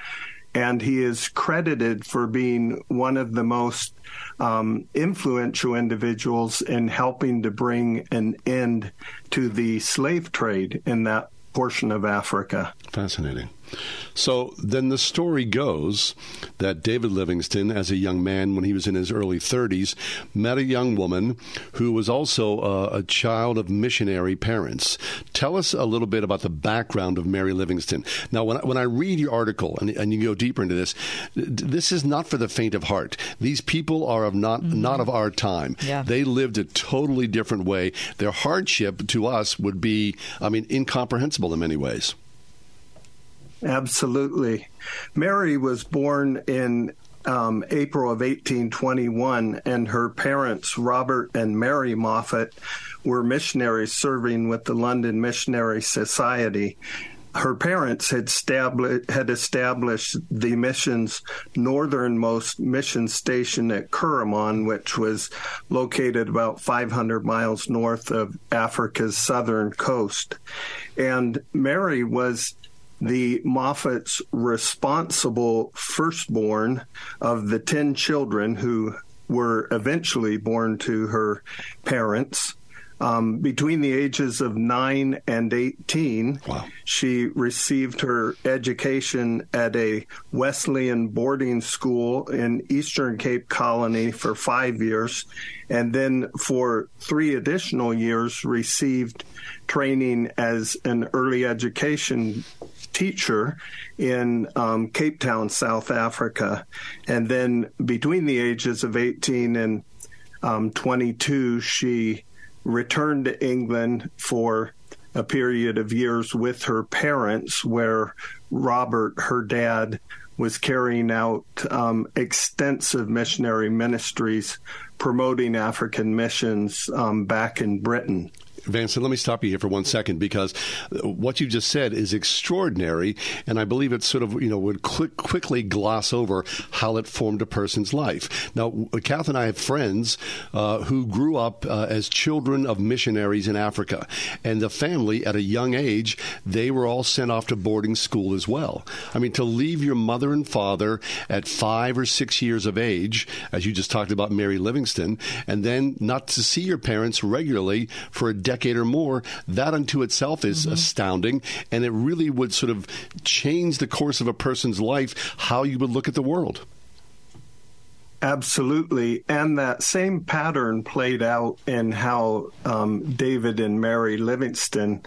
And he is credited for being one of the most um, influential individuals in helping to bring an end to the slave trade in that portion of Africa. Fascinating. So then the story goes that David Livingston, as a young man when he was in his early 30s, met a young woman who was also uh, a child of missionary parents. Tell us a little bit about the background of Mary Livingston. Now, when I, when I read your article and, and you go deeper into this, this is not for the faint of heart. These people are of not not of our time. Yeah. They lived a totally different way. Their hardship to us would be, I mean, incomprehensible in many ways. Absolutely. Mary was born in um, April of 1821, and her parents, Robert and Mary Moffat, were missionaries serving with the London Missionary Society. Her parents had established, had established the mission's northernmost mission station at Kuruman, which was located about 500 miles north of Africa's southern coast. And Mary was the Moffats responsible firstborn of the 10 children who were eventually born to her parents. Um, between the ages of 9 and 18, Wow. she received her education at a Wesleyan boarding school in Eastern Cape Colony for five years, and then for three additional years received training as an early education teacher in um, Cape Town, South Africa. And then between the ages of 18 and um, 22, she returned to England for a period of years with her parents, where Robert, her dad, was carrying out um, extensive missionary ministries promoting African missions um, back in Britain. Vanson, let me stop you here for one second because what you just said is extraordinary, and I believe it sort of you know would quick, quickly gloss over how it formed a person's life. Now, Kath and I have friends uh, who grew up uh, as children of missionaries in Africa, and the family at a young age they were all sent off to boarding school as well. I mean, to leave your mother and father at five or six years of age, as you just talked about Mary Livingston, and then not to see your parents regularly for a decade or more, that unto itself is mm-hmm. astounding. And it really would sort of change the course of a person's life, how you would look at the world. Absolutely. And that same pattern played out in how um, David and Mary Livingston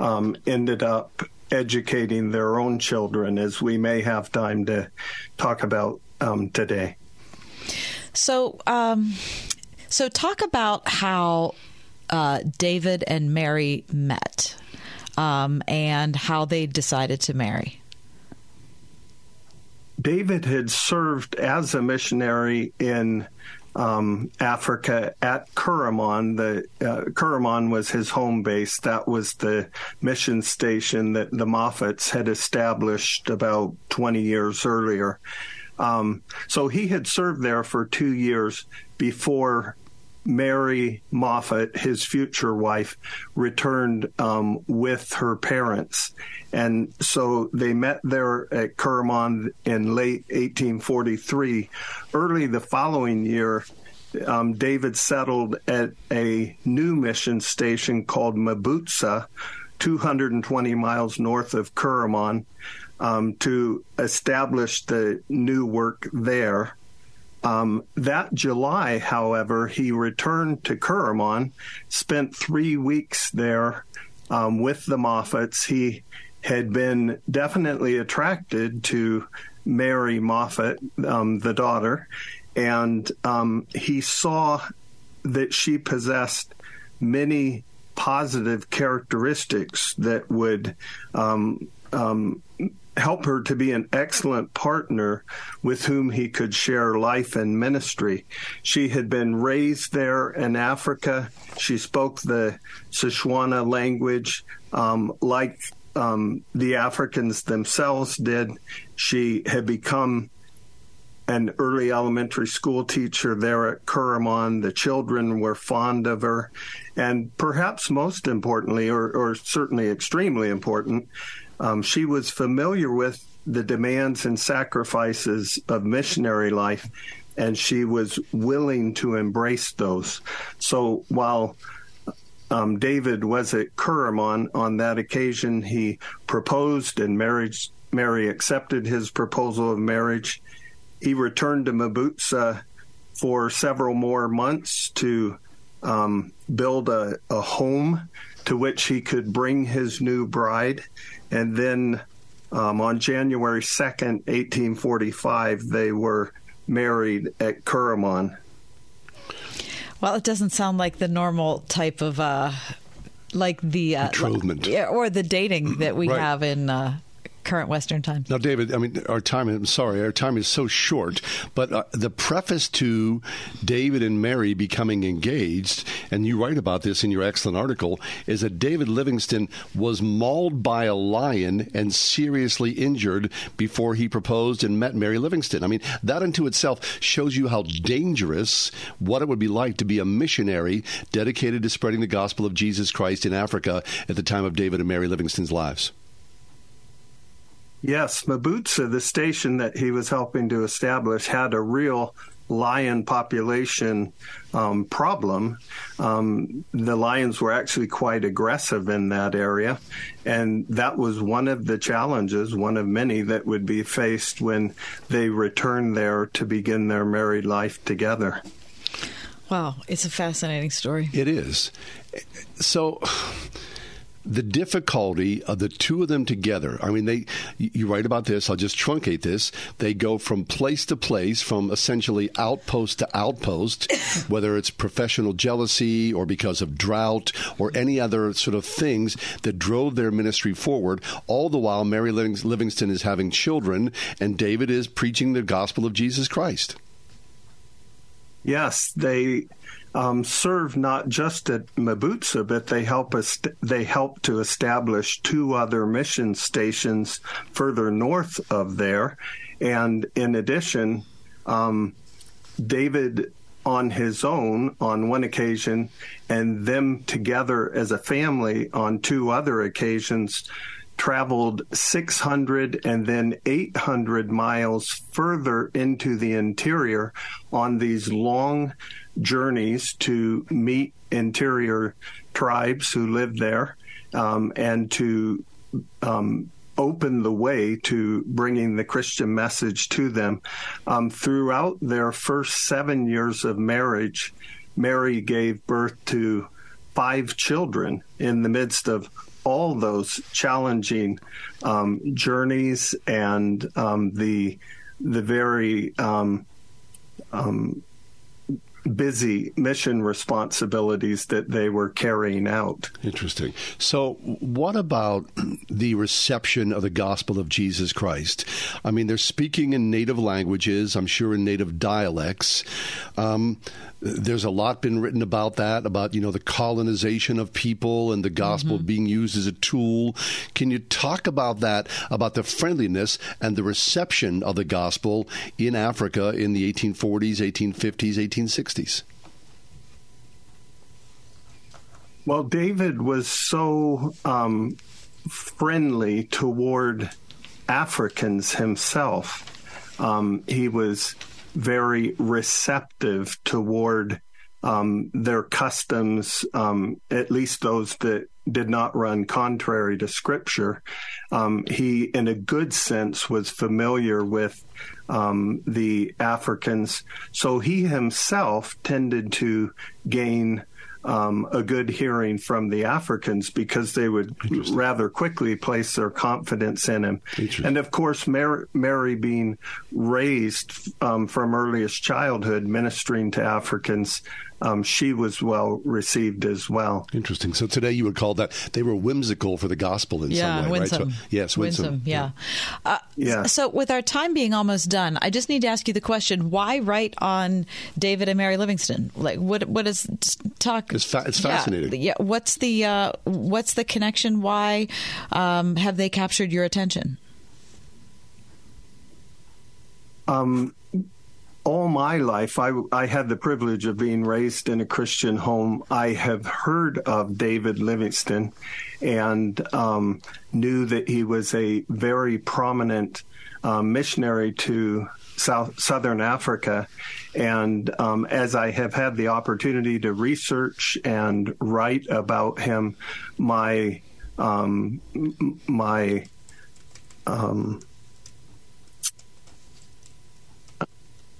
um, ended up educating their own children, as we may have time to talk about um, today. So, um, so talk about how uh, David and Mary met um, and how they decided to marry. David had served as a missionary in um, Africa at Kuruman. The uh, Kuruman was his home base. That was the mission station that the Moffats had established about 20 years earlier. Um, so he had served there for two years before Mary Moffat, his future wife, returned um, with her parents. And so they met there at Kuruman in late 1843. Early the following year, um, David settled at a new mission station called Mabotsa, 220 miles north of Kuruman, um, to establish the new work there. Um, that July, however, he returned to Kuruman, spent three weeks there um, with the Moffats. He had been definitely attracted to Mary Moffat, um, the daughter, and um, he saw that she possessed many positive characteristics that would um, um, help her to be an excellent partner with whom he could share life and ministry. She had been raised there in Africa. She spoke the Setswana language um, like um, the Africans themselves did. She had become an early elementary school teacher there at Kuruman. The children were fond of her. And perhaps most importantly, or, or certainly extremely important, um, she was familiar with the demands and sacrifices of missionary life, and she was willing to embrace those. So while um, David was at Kuruman on that occasion, he proposed, and marriage, Mary accepted his proposal of marriage. He returned to Mabotsa for several more months to um, build a, a home to which he could bring his new bride. And then um, on January 2nd, 1845, they were married at Kuruman. Well, it doesn't sound like the normal type of, uh, like the uh, betrothment, or the dating that we right. have in uh, current Western time. Now, David, I mean, our time, I'm sorry, our time is so short, but uh, the preface to David and Mary becoming engaged, and you write about this in your excellent article, is that David Livingston was mauled by a lion and seriously injured before he proposed and met Mary Livingston. I mean, that unto itself shows you how dangerous what it would be like to be a missionary dedicated to spreading the gospel of Jesus Christ in Africa at the time of David and Mary Livingston's lives. Yes, Mabotsa, the station that he was helping to establish, had a real lion population um, problem. Um, the lions were actually quite aggressive in that area, and that was one of the challenges, one of many that would be faced when they returned there to begin their married life together. Wow, it's a fascinating story. It is. So the difficulty of the two of them together. I mean, they. You write about this. I'll just truncate this. They go from place to place, from essentially outpost to outpost, whether it's professional jealousy or because of drought or any other sort of things that drove their ministry forward. All the while, Mary Livingston is having children, and David is preaching the gospel of Jesus Christ. Yes, they um, serve not just at Mabotsa, but they help us. They help to establish two other mission stations further north of there, and in addition, um, David on his own on one occasion, and them together as a family on two other occasions traveled 600 and then 800 miles further into the interior on these long journeys to meet interior tribes who lived there um, and to um, open the way to bringing the Christian message to them. Um, throughout their first seven years of marriage, Mary gave birth to five children in the midst of all those challenging um, journeys and um, the the very um, um busy mission responsibilities that they were carrying out. Interesting. So, what about the reception of the gospel of Jesus Christ? I mean, they're speaking in native languages, I'm sure in native dialects. Um, there's a lot been written about that, about you know the colonization of people and the gospel mm-hmm. being used as a tool. Can you talk about that, about the friendliness and the reception of the gospel in Africa in the 1840s, 1850s, 1860s? Well, David was so um, friendly toward Africans himself. Um, he was very receptive toward um, their customs, um, at least those that did not run contrary to Scripture. Um, he, in a good sense, was familiar with um, the Africans, so he himself tended to gain um, a good hearing from the Africans because they would rather quickly place their confidence in him. And of course, Mary, Mary being raised um, from earliest childhood ministering to Africans um, she was well received as well. Interesting. So today you would call that they were whimsical for the gospel in yeah, some way, winsome. right? So, yes, winsome. winsome yeah. Yeah. Uh, yeah. So with our time being almost done, I just need to ask you the question: Why write on David and Mary Livingstone? Like, what what is talk? It's, fa- it's fascinating. Yeah, yeah. What's the uh, what's the connection? Why um, have they captured your attention? Um, all my life, I, I had the privilege of being raised in a Christian home. I have heard of David Livingstone and um, knew that he was a very prominent um, missionary to South, Southern Africa. And um, as I have had the opportunity to research and write about him, my um, my um,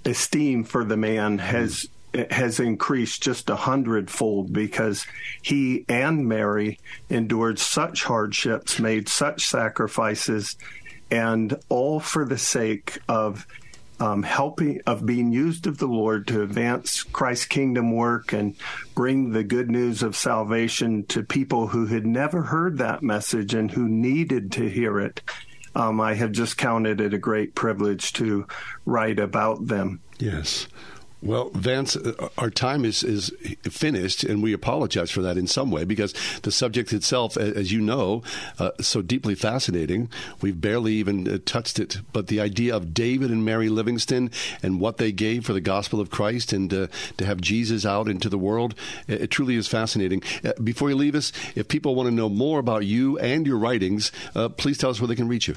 esteem for the man has has increased just a hundredfold because he and Mary endured such hardships, made such sacrifices, and all for the sake of um, helping, of being used of the Lord to advance Christ's kingdom work and bring the good news of salvation to people who had never heard that message and who needed to hear it um, I have just counted it a great privilege to write about them. Yes. Well, Vance, uh, our time is, is finished, and we apologize for that in some way because the subject itself, as you know, uh, so deeply fascinating. We've barely even uh, touched it, but the idea of David and Mary Livingstone and what they gave for the gospel of Christ and uh, to have Jesus out into the world, it, it truly is fascinating. Uh, before you leave us, if people want to know more about you and your writings, uh, please tell us where they can reach you.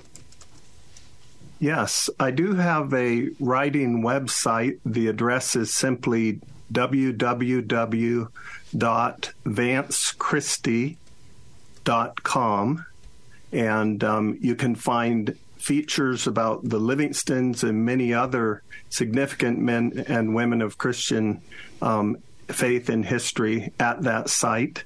Yes, I do have a writing website. The address is simply www.vancechristie.com. And um, you can find features about the Livingstones and many other significant men and women of Christian um, faith and history at that site.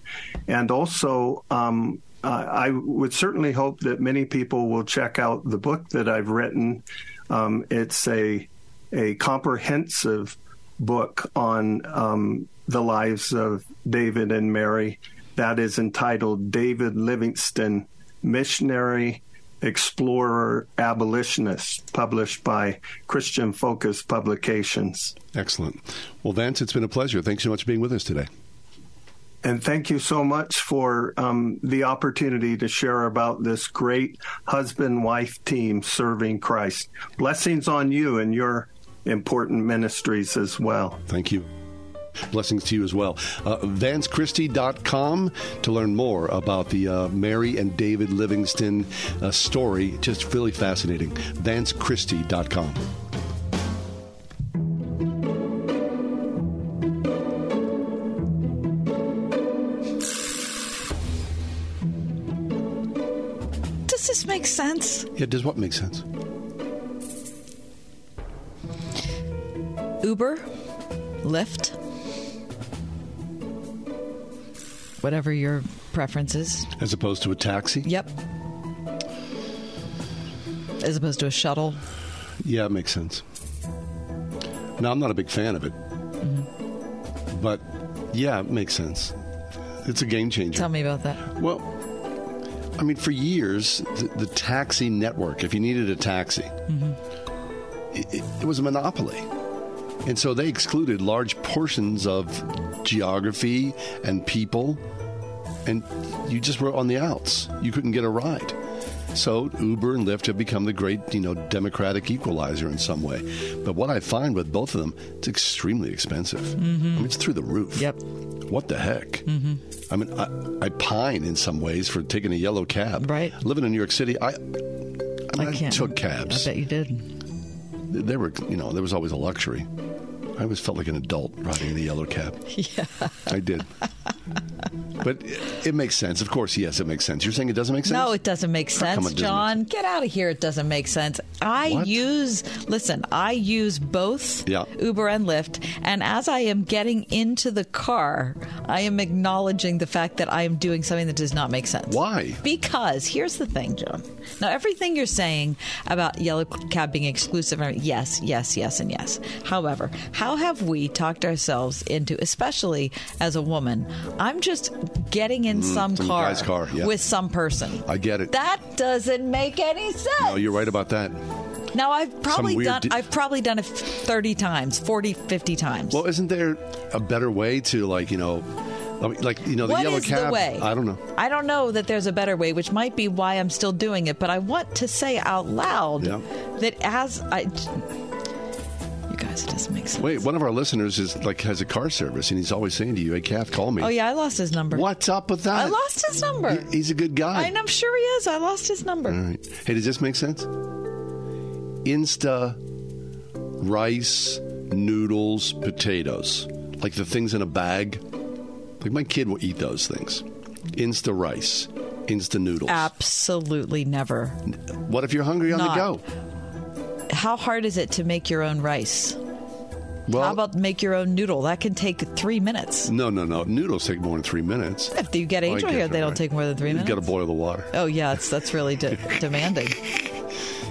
And also, um, uh, I would certainly hope that many people will check out the book that I've written. Um, it's a a comprehensive book on um, the lives of David and Mary. That is entitled David Livingstone, Missionary, Explorer, Abolitionist, published by Christian Focus Publications. Excellent. Well, Vance, it's been a pleasure. Thanks so much for being with us today. And thank you so much for um, the opportunity to share about this great husband wife team serving Christ. Blessings on you and your important ministries as well. Thank you. Blessings to you as well. Uh, VanceChristie.com to learn more about the uh, Mary and David Livingstone uh, story. Just really fascinating. VanceChristie.com. sense? Yeah, does what make sense? Uber, Lyft, whatever your preference is. As opposed to a taxi? Yep. As opposed to a shuttle. Yeah, it makes sense. Now, I'm not a big fan of it, mm-hmm. but yeah, it makes sense. It's a game changer. Tell me about that. Well, I mean, for years, the, the taxi network, if you needed a taxi, mm-hmm. it, it, it was a monopoly. And so they excluded large portions of geography and people, and you just were on the outs. You couldn't get a ride. So Uber and Lyft have become the great, you know, democratic equalizer in some way. But what I find with both of them, it's extremely expensive. Mm-hmm. I mean, it's through the roof. Yep. What the heck? Mm-hmm. I mean, I, I pine in some ways for taking a yellow cab. Right. Living in New York City, I, I, mean, I, can't. took cabs. I bet you did. There were, you know, there was always a luxury. I always felt like an adult riding in a yellow cab. Yeah. I did. But it, it makes sense. Of course, yes, it makes sense. You're saying it doesn't make sense? No, it doesn't make sense, doesn't John. make Get out of here. It doesn't make sense. I What? use, listen, I use both Yeah. Uber and Lyft. And as I am getting into the car, I am acknowledging the fact that I am doing something that does not make sense. Why? Because here's the thing, John. Now, everything you're saying about Yellow Cab being exclusive, yes, yes, yes, and yes. However, how have we talked ourselves into, especially as a woman, I'm just getting in some, Mm, some car, guy's car, yeah. with some person. I get it. That doesn't make any sense. No, you're right about that. Now I've probably done di- I've probably done it 30 times, 40, 50 times. Well, isn't there a better way to, like, you know, like, you know, the What yellow is cab? the way? I don't know. I don't know that there's a better way, which might be why I'm still doing it, but I want to say out loud Yeah. that as I guys, it doesn't make sense. Wait, one of our listeners is like has a car service, and he's always saying to you, "Hey, Kath, call me." Oh yeah, I lost his number. What's up with that? I lost his number. He- he's a good guy. And I'm sure he is. I lost his number. All right. Hey, does this make sense? Insta rice, noodles, potatoes. Like the things in a bag. Like my kid will eat those things. Insta rice, Insta noodles. Absolutely never. What if you're hungry on Not. the go? How hard is it to make your own rice? Well, How about make your own noodle? That can take three minutes. no, no, no. Noodles take more than three minutes. If you get Oh, Angel here, you're they don't take more than three minutes. You've got to boil the water. Oh yeah, it's, that's really de- demanding.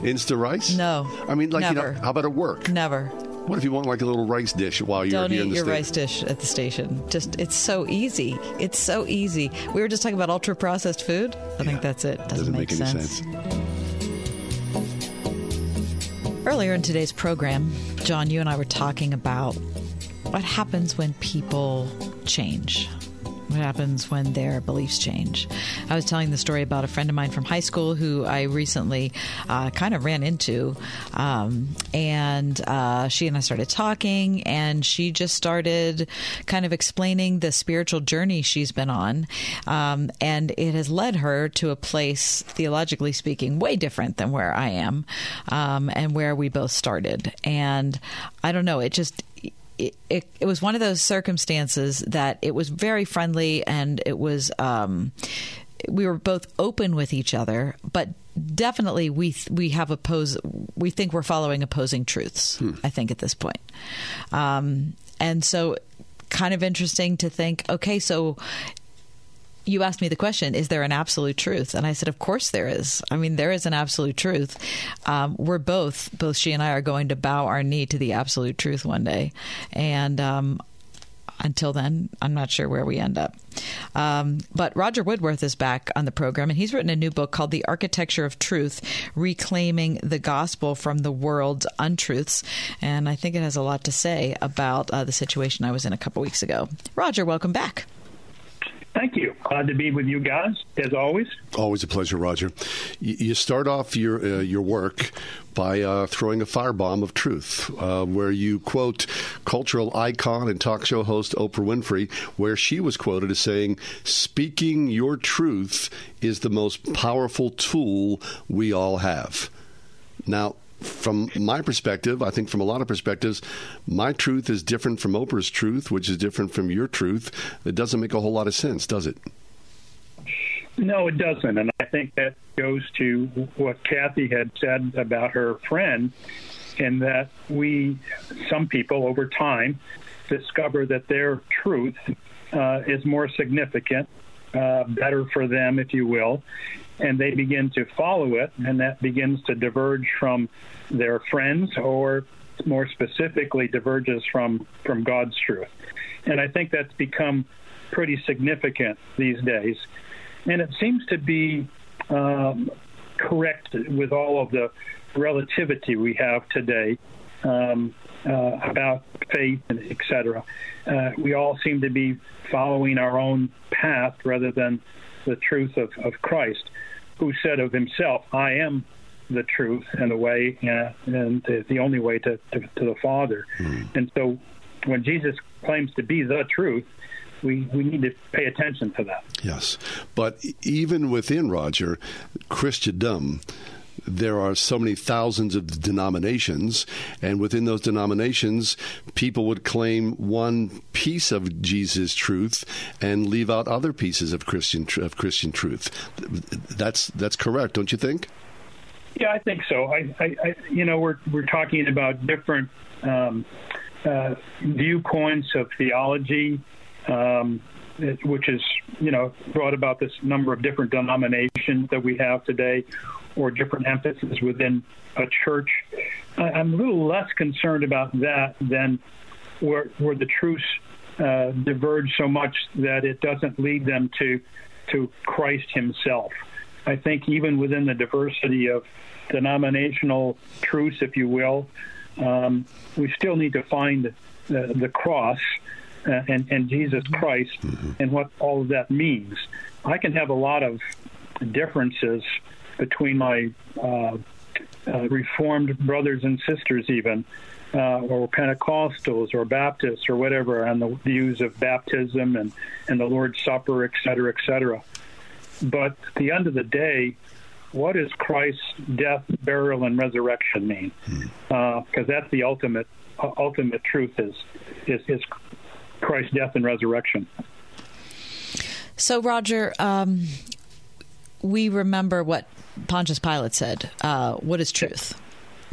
Insta rice? No. I mean, like, Never. you know, how about at work? Never. What if you want like a little rice dish while you're Don't here in eat the your rice dish at the station. Just it's so easy. It's so easy. We were just talking about ultra processed food. I think that's it. Doesn't, Doesn't make, any sense. sense. Earlier in today's program, John, you and I were talking about what happens when people change, What happens when their beliefs change? I was telling the story about a friend of mine from high school who I recently uh, kind of ran into, um, and uh, she and I started talking, and she just started kind of explaining the spiritual journey she's been on, um, and it has led her to a place, theologically speaking, way different than where I am, um, and where we both started. And I don't know, it just it, it, it, was one of those circumstances that it was very friendly and it was um, we were both open with each other but definitely we we have oppose we think we're following opposing truths hmm. i think at this point um, and so kind of interesting to think okay so you asked me the question, is there an absolute truth? And I said, of course there is. I mean, there is an absolute truth. Um, we're both, both she and I are going to bow our knee to the absolute truth one day. And, um, until then, I'm not sure where we end up. Um, but Rodger Woodworth is back on the program, and he's written a new book called The Architecture of Truth Reclaiming the Gospel from the World's Untruths. And I think it has a lot to say about uh, the situation I was in a couple weeks ago. Rodger, welcome back. Thank you. Glad to be with you guys, as always. Always a pleasure, Rodger. You start off your uh, your work by uh, throwing a firebomb of truth, uh, where you quote cultural icon and talk show host Oprah Winfrey, where she was quoted as saying, "Speaking your truth is the most powerful tool we all have." Now, from my perspective, I think from a lot of perspectives, my truth is different from Oprah's truth, which is different from your truth. It doesn't make a whole lot of sense, does it? No, it doesn't. And I think that goes to what Kathy had said about her friend, in that we, some people over time, discover that their truth uh, is more significant, uh, better for them, if you will, and they begin to follow it, and that begins to diverge from their friends, or more specifically, diverges from from God's truth. And I think that's become pretty significant these days, and it seems to be um, correct with all of the relativity we have today. Um, uh, about faith and et cetera. Uh, we all seem to be following our own path rather than the truth of, of Christ who said of himself, I am the truth and the way uh, and the, the, only way to, to, to the Father. Mm. And so when Jesus claims to be the truth, we, we need to pay attention to that. Yes. But even within Rodger, Christendom, there are so many thousands of denominations, and within those denominations, people would claim one piece of Jesus' truth and leave out other pieces of Christian of Christian truth. That's that's correct, don't you think? Yeah, I think so. I, I, I you know, we're we're talking about different um, uh, viewpoints of theology. Um, which is, you know, brought about this number of different denominations that we have today or different emphasis within a church. I'm a little less concerned about that than where, where the truths uh, diverge so much that it doesn't lead them to to Christ Himself. I think even within the diversity of denominational truths, if you will, um, we still need to find the, the cross uh, and, and, Jesus Christ mm-hmm. and what all of that means. I can have a lot of differences between my uh, uh, Reformed brothers and sisters, even, uh, or Pentecostals or Baptists or whatever, on the views of baptism and, and the Lord's Supper, et cetera, et cetera. But at the end of the day, what does Christ's death, burial, and resurrection mean? Because hmm. uh, that's the ultimate uh, ultimate truth is, is is Christ's death and resurrection. So, Rodger, um, we remember what Pontius Pilate said, uh, "What is truth?"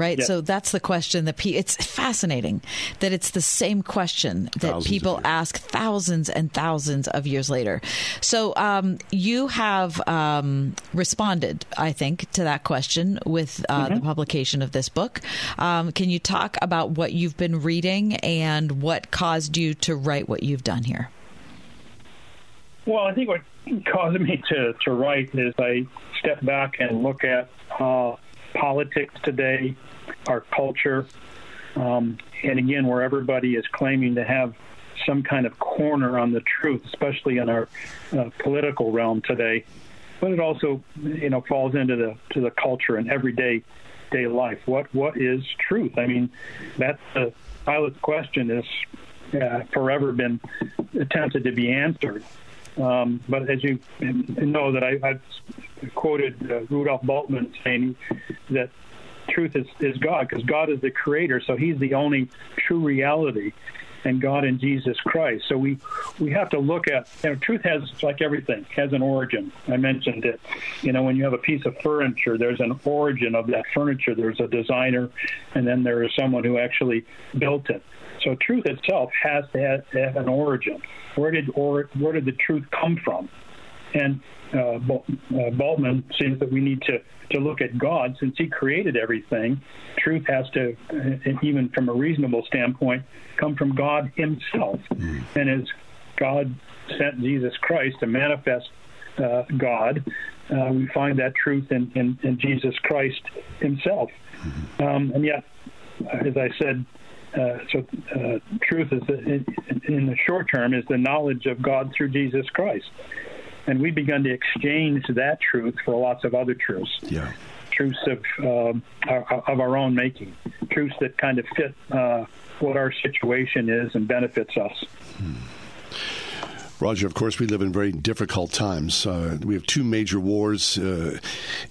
Right. Yeah. So that's the question that pe- it's fascinating that it's the same question that thousands people ask thousands and thousands of years later. So um, you have um, responded, I think, to that question with uh, mm-hmm. the publication of this book. Um, can you talk about what you've been reading and what caused you to write what you've done here? Well, I think what caused me to, to write is I step back and look at uh, politics today, our culture, um, and again, where everybody is claiming to have some kind of corner on the truth, especially in our uh, political realm today. But it also, you know, falls into the to the culture and everyday day life. What what is truth? I mean, that's the Pilate's question is uh, forever been attempted to be answered. Um, but as you know, that I, have quoted uh, Rudolf Bultmann saying that truth is, is God because God is the creator, so He's the only true reality, and God in Jesus Christ. So we we have to look at you know, truth has like everything has an origin. I mentioned it. You know, when you have a piece of furniture, there's an origin of that furniture. There's a designer, and then there is someone who actually built it. So truth itself has to have, have an origin. Where did or where did the truth come from? And uh, uh, Bultmann seems that we need to, to look at God since He created everything. Truth has to, uh, even from a reasonable standpoint, come from God Himself. Mm. And as God sent Jesus Christ to manifest uh, God, uh, we find that truth in, in, in Jesus Christ Himself. Mm-hmm. Um, and yet, as I said, uh, so uh, truth is in, in, the short term is the knowledge of God through Jesus Christ, and we've begun to exchange that truth for lots of other truths. Yeah. Truths of um, our, of our own making, truths that kind of fit uh, what our situation is and benefits us. Hmm. Rodger, of course, we live in very difficult times. Uh, we have two major wars uh,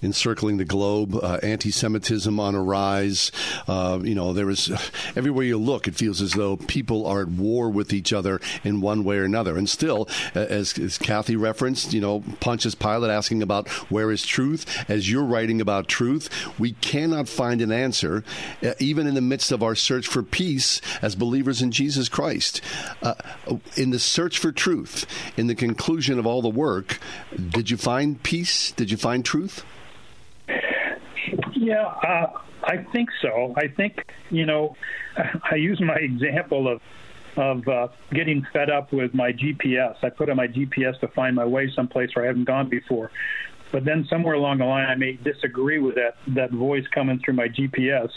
encircling the globe, uh, anti Semitism on a rise. Uh, you know, there is everywhere you look, it feels as though people are at war with each other in one way or another. And still, as, as Kathy referenced, you know, Pontius Pilate asking about where is truth, as you're writing about truth, we cannot find an answer, uh, even in the midst of our search for peace as believers in Jesus Christ. Uh, in the search for truth, in the conclusion of all the work, did you find peace? Did you find truth? Yeah, uh, I think so. I think you know, I use my example of of uh, getting fed up with my GPS. I put on my GPS to find my way someplace where I haven't gone before. But then somewhere along the line, I may disagree with that that voice coming through my GPS,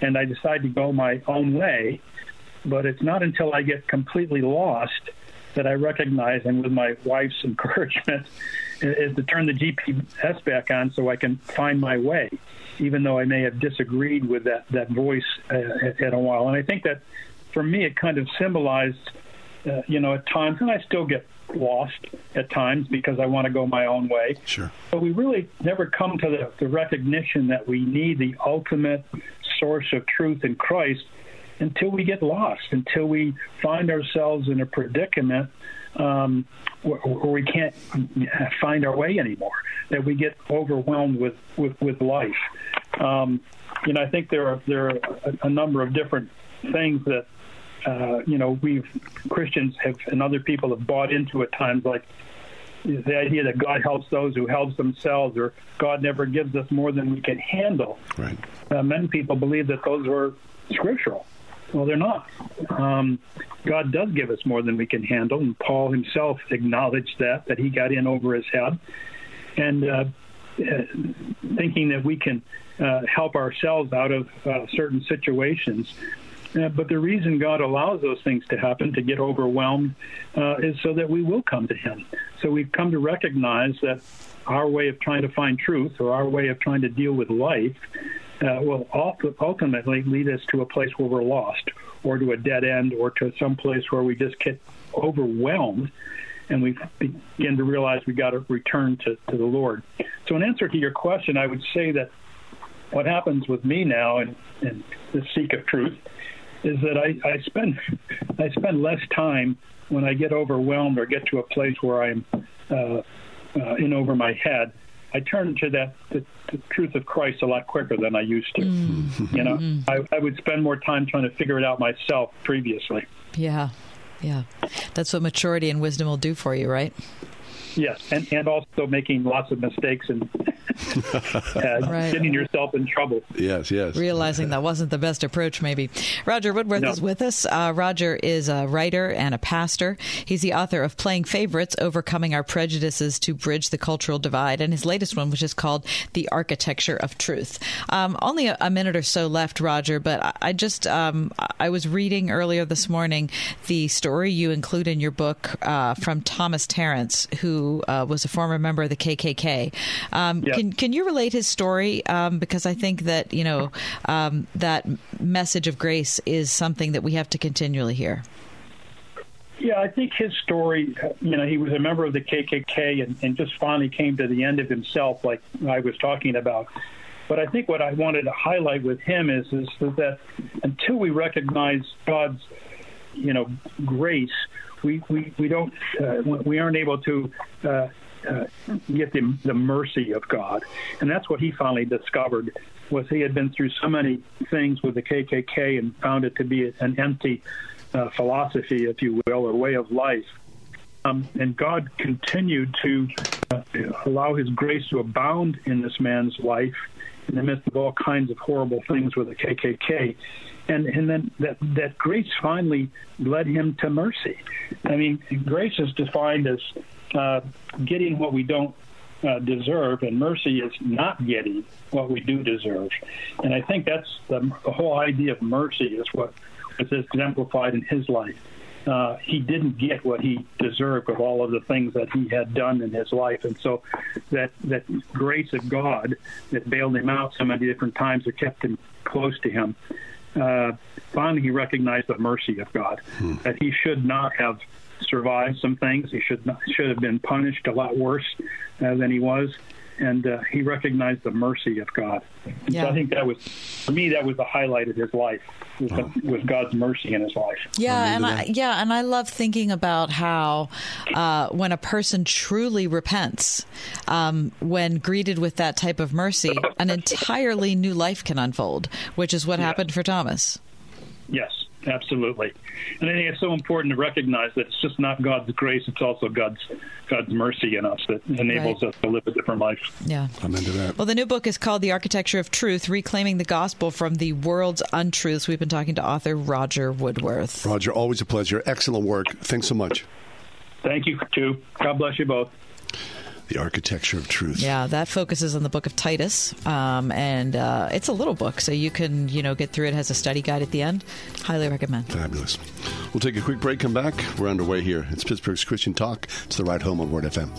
and I decide to go my own way. But it's not until I get completely lost that I recognize, and with my wife's encouragement, is to turn the GPS back on so I can find my way, even though I may have disagreed with that that voice uh, at, at a while. And I think that for me, it kind of symbolized, uh, you know, at times, and I still get lost at times because I want to go my own way. Sure. But we really never come to the, the recognition that we need the ultimate source of truth in Christ until we get lost, until we find ourselves in a predicament um, where, where, we can't find our way anymore, that we get overwhelmed with, with, with life. Um, you know, I think there are there are a, a number of different things that uh, you know we've Christians have and other people have bought into at times, like the idea that God helps those who help themselves, or God never gives us more than we can handle. Right. Uh, many people believe that those were scriptural. Well, they're not. Um, God does give us more than we can handle, and Paul himself acknowledged that that he got in over his head, and uh, uh, thinking that we can uh, help ourselves out of uh, certain situations. Uh, but the reason God allows those things to happen, to get overwhelmed, uh, is so that we will come to Him. So we've come to recognize that our way of trying to find truth or our way of trying to deal with life uh, will ultimately lead us to a place where we're lost or to a dead end or to some place where we just get overwhelmed and we begin to realize we got to return to, to the Lord. So, in answer to your question, I would say that what happens with me now in, in the seek of truth is that I, I spend I spend less time when I get overwhelmed or get to a place where I'm uh, uh, in over my head I turn to that the, the, truth of Christ a lot quicker than I used to. Mm. You know, mm. I, I would spend more time trying to figure it out myself previously. Yeah, yeah, that's what maturity and wisdom will do for you, right? Yes, and, and also making lots of mistakes and uh, Right. getting yourself in trouble. Yes, yes. Realizing that wasn't the best approach, maybe. Rodger Woodworth No. is with us. Uh, Rodger is a writer and a pastor. He's the author of Playing Favorites Overcoming Our Prejudices to Bridge the Cultural Divide, and his latest one, which is called The Architecture of Truth. Um, only a, a minute or so left, Rodger, but I, I just, um, I was reading earlier this morning the story you include in your book uh, from Thomas Tarrants, who uh, was a former member of the KKK. Um, Yeah. Can can you relate his story? Um, because I think that you know um, that message of grace is something that we have to continually hear. Yeah, I think his story, you know, he was a member of the KKK and, and just finally came to the end of himself, like I was talking about. But I think what I wanted to highlight with him is, is that until we recognize God's, you know, grace, we, we, we don't, uh, we aren't able to uh, uh, get the, the mercy of God. And that's what he finally discovered was he had been through so many things with the KKK and found it to be an empty uh, philosophy, if you will, or way of life. Um, and God continued to uh, allow His grace to abound in this man's life in the midst of all kinds of horrible things with the KKK. And, and then that, that grace finally led him to mercy. I mean, grace is defined as uh, getting what we don't uh, deserve, and mercy is not getting what we do deserve. And I think that's the, the whole idea of mercy is what is exemplified in his life. Uh, he didn't get what he deserved of all of the things that he had done in his life, and so that that grace of God that bailed him out so many different times that kept him close to him. Uh, finally, he recognized the mercy of God that he should not have survived some things. He should not, should have been punished a lot worse uh, than he was, and uh, he recognized the mercy of God. And Yeah. So I think that was, for me, that was the highlight of his life was, was God's mercy in his life. Yeah, and I, yeah, and I love thinking about how uh, when a person truly repents, um, when greeted with that type of mercy, an entirely new life can unfold, which is what happened for Thomas. Yes, absolutely. And I think it's so important to recognize that it's just not God's grace; it's also God's God's mercy in us that enables Right. us to live a different life. Yeah. I'm into that. Well, the new book is called The Architecture of Truth Reclaiming the Gospel from the World's Untruths. We've been talking to author Rodger Woodworth. Rodger, always a pleasure. Excellent work. Thanks so much. Thank you too. God bless you both. The Architecture of Truth. Yeah, that focuses on the book of Titus, um, and uh, it's a little book, so you can you know get through it. it has a study guide at the end. Highly recommend. Fabulous. We'll take a quick break, come back. We're underway here. It's Pittsburgh's Christian Talk. It's the ride home on Word FM.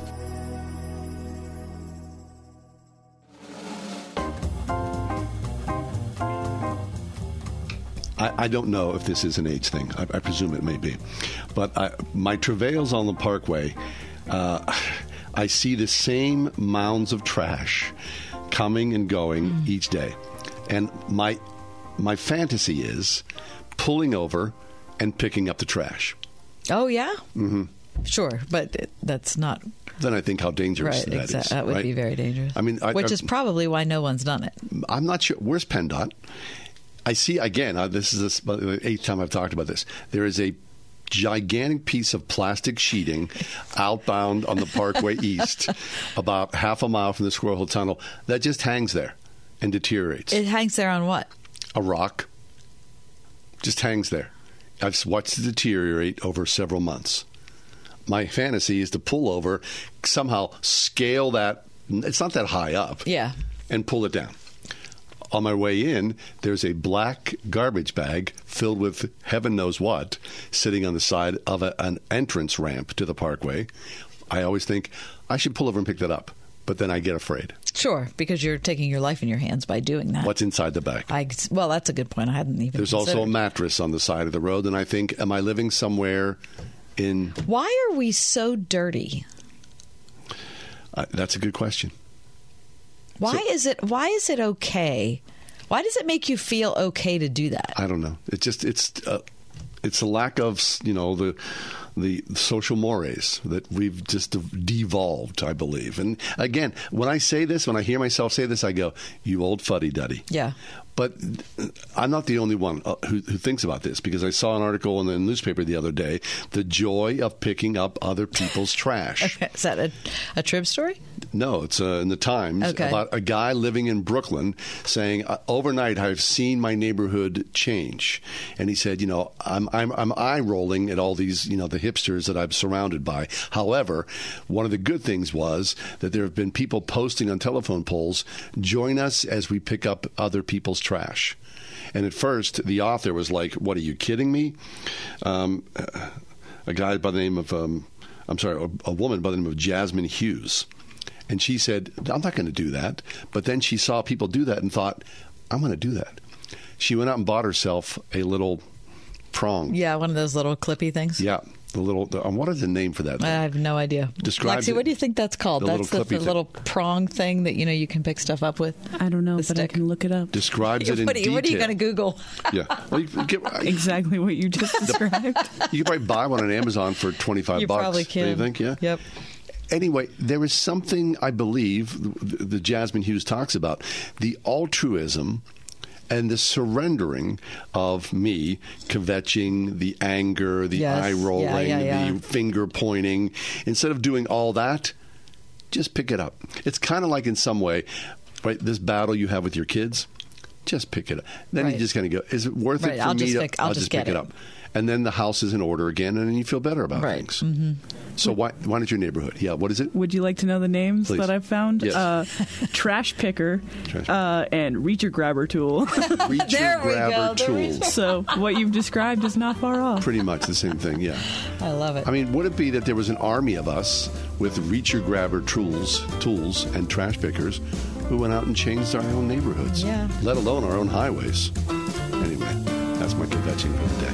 I, I don't know if this is an age thing. I, I presume it may be. But I, my travails on the parkway, uh, I see the same mounds of trash coming and going each day. And my my fantasy is pulling over and picking up the trash. Oh yeah, mm-hmm. sure, but it, that's not Then I think how dangerous right. that is. exa- that would right? be very dangerous. I mean, I- which I- is probably why no one's done it. I'm not sure. Where's PennDOT? I see again. Uh, this is the the eighth time I've talked about this. There is a gigantic piece of plastic sheeting outbound on the Parkway East, about half a mile from the Squirrel Hill Tunnel, that just hangs there and deteriorates. It hangs there on what? a rock just hangs there. I've watched it deteriorate over several months. My fantasy is to pull over, somehow scale that. It's not that high up Yeah. and pull it down. On my way in, there's a black garbage bag filled with heaven knows what sitting on the side of a, an entrance ramp to the parkway. I always think I should pull over and pick that up, but then I get afraid. Sure, because you're taking your life in your hands by doing that. What's inside the bag? I, well, that's a good point. I hadn't even. There's also a mattress on the side of the road, and I think, am I living somewhere in? Why are we so dirty? Uh, that's a good question. Why So- is it? Why is it okay? Why does it make you feel okay to do that? I don't know. It just it's uh, it's a lack of you know the the social mores that we've just devolved. I believe, and again, when I say this, when I hear myself say this, I go, "You old fuddy duddy." Yeah. But I'm not the only one uh, who, who thinks about this because I saw an article in the newspaper the other day the joy of picking up other people's trash. Okay. Is that a, a trib story? No, it's uh, in the Times Okay. about a guy living in Brooklyn saying, uh, "Overnight, I've seen my neighborhood change." And he said, "You know, I'm I'm I'm eye rolling at all these you know the hipsters that I'm surrounded by. However, one of the good things was that there have been people posting on telephone poles, join us as we pick up other people's trash." And at first, the author was like, "What are you kidding me?" Um, a guy by the name of um, I'm sorry, a, a woman by the name of Jazmine Hughes. And she said, I'm not going to do that. But then she saw people do that and thought, I'm going to do that. She went out and bought herself a little prong. Yeah, one of those little clippy things. Yeah, the little, the, um, what is the name for that? I have no idea. Describe Lexi, it. what do you think that's called? The that's little the, the thing. little prong thing that you know you can pick stuff up with. I don't know, The but I can look it up. Describes it in what, are you, detail. what are you going to Google? Yeah. Well, you, get, Exactly what you just described. You can probably buy one on Amazon for 25 You bucks. probably Do you think? Yeah. Yep. Anyway, there is something I believe the, the Jazmine Hughes talks about the altruism and the surrendering of me, kvetching, the anger, the Yes. eye rolling, yeah, yeah. the finger pointing. Instead of doing all that, just pick it up. It's kind of like in some way, right? This battle you have with your kids, just pick it up. Then Right. you just kind of go, is it worth Right, it for I'll me just to? pick- I'll just pick get it it. up. And then the house is in order again, and then you feel better about Right. Mm-hmm. So why why not your neighborhood? Yeah, what is it? Would you like to know the names Please. that I've found? Yes. Uh, trash picker uh, and reacher grabber tool. Reacher There we grabber go, the reacher- tools. so what you've described is not far off. Pretty much the same thing, yeah. I love it. I mean, would it be that there was an army of us with reacher grabber tools, tools and trash pickers who went out and changed our own neighborhoods? Yeah. Let alone our own highways. Anyway, that's my kvetching for the day.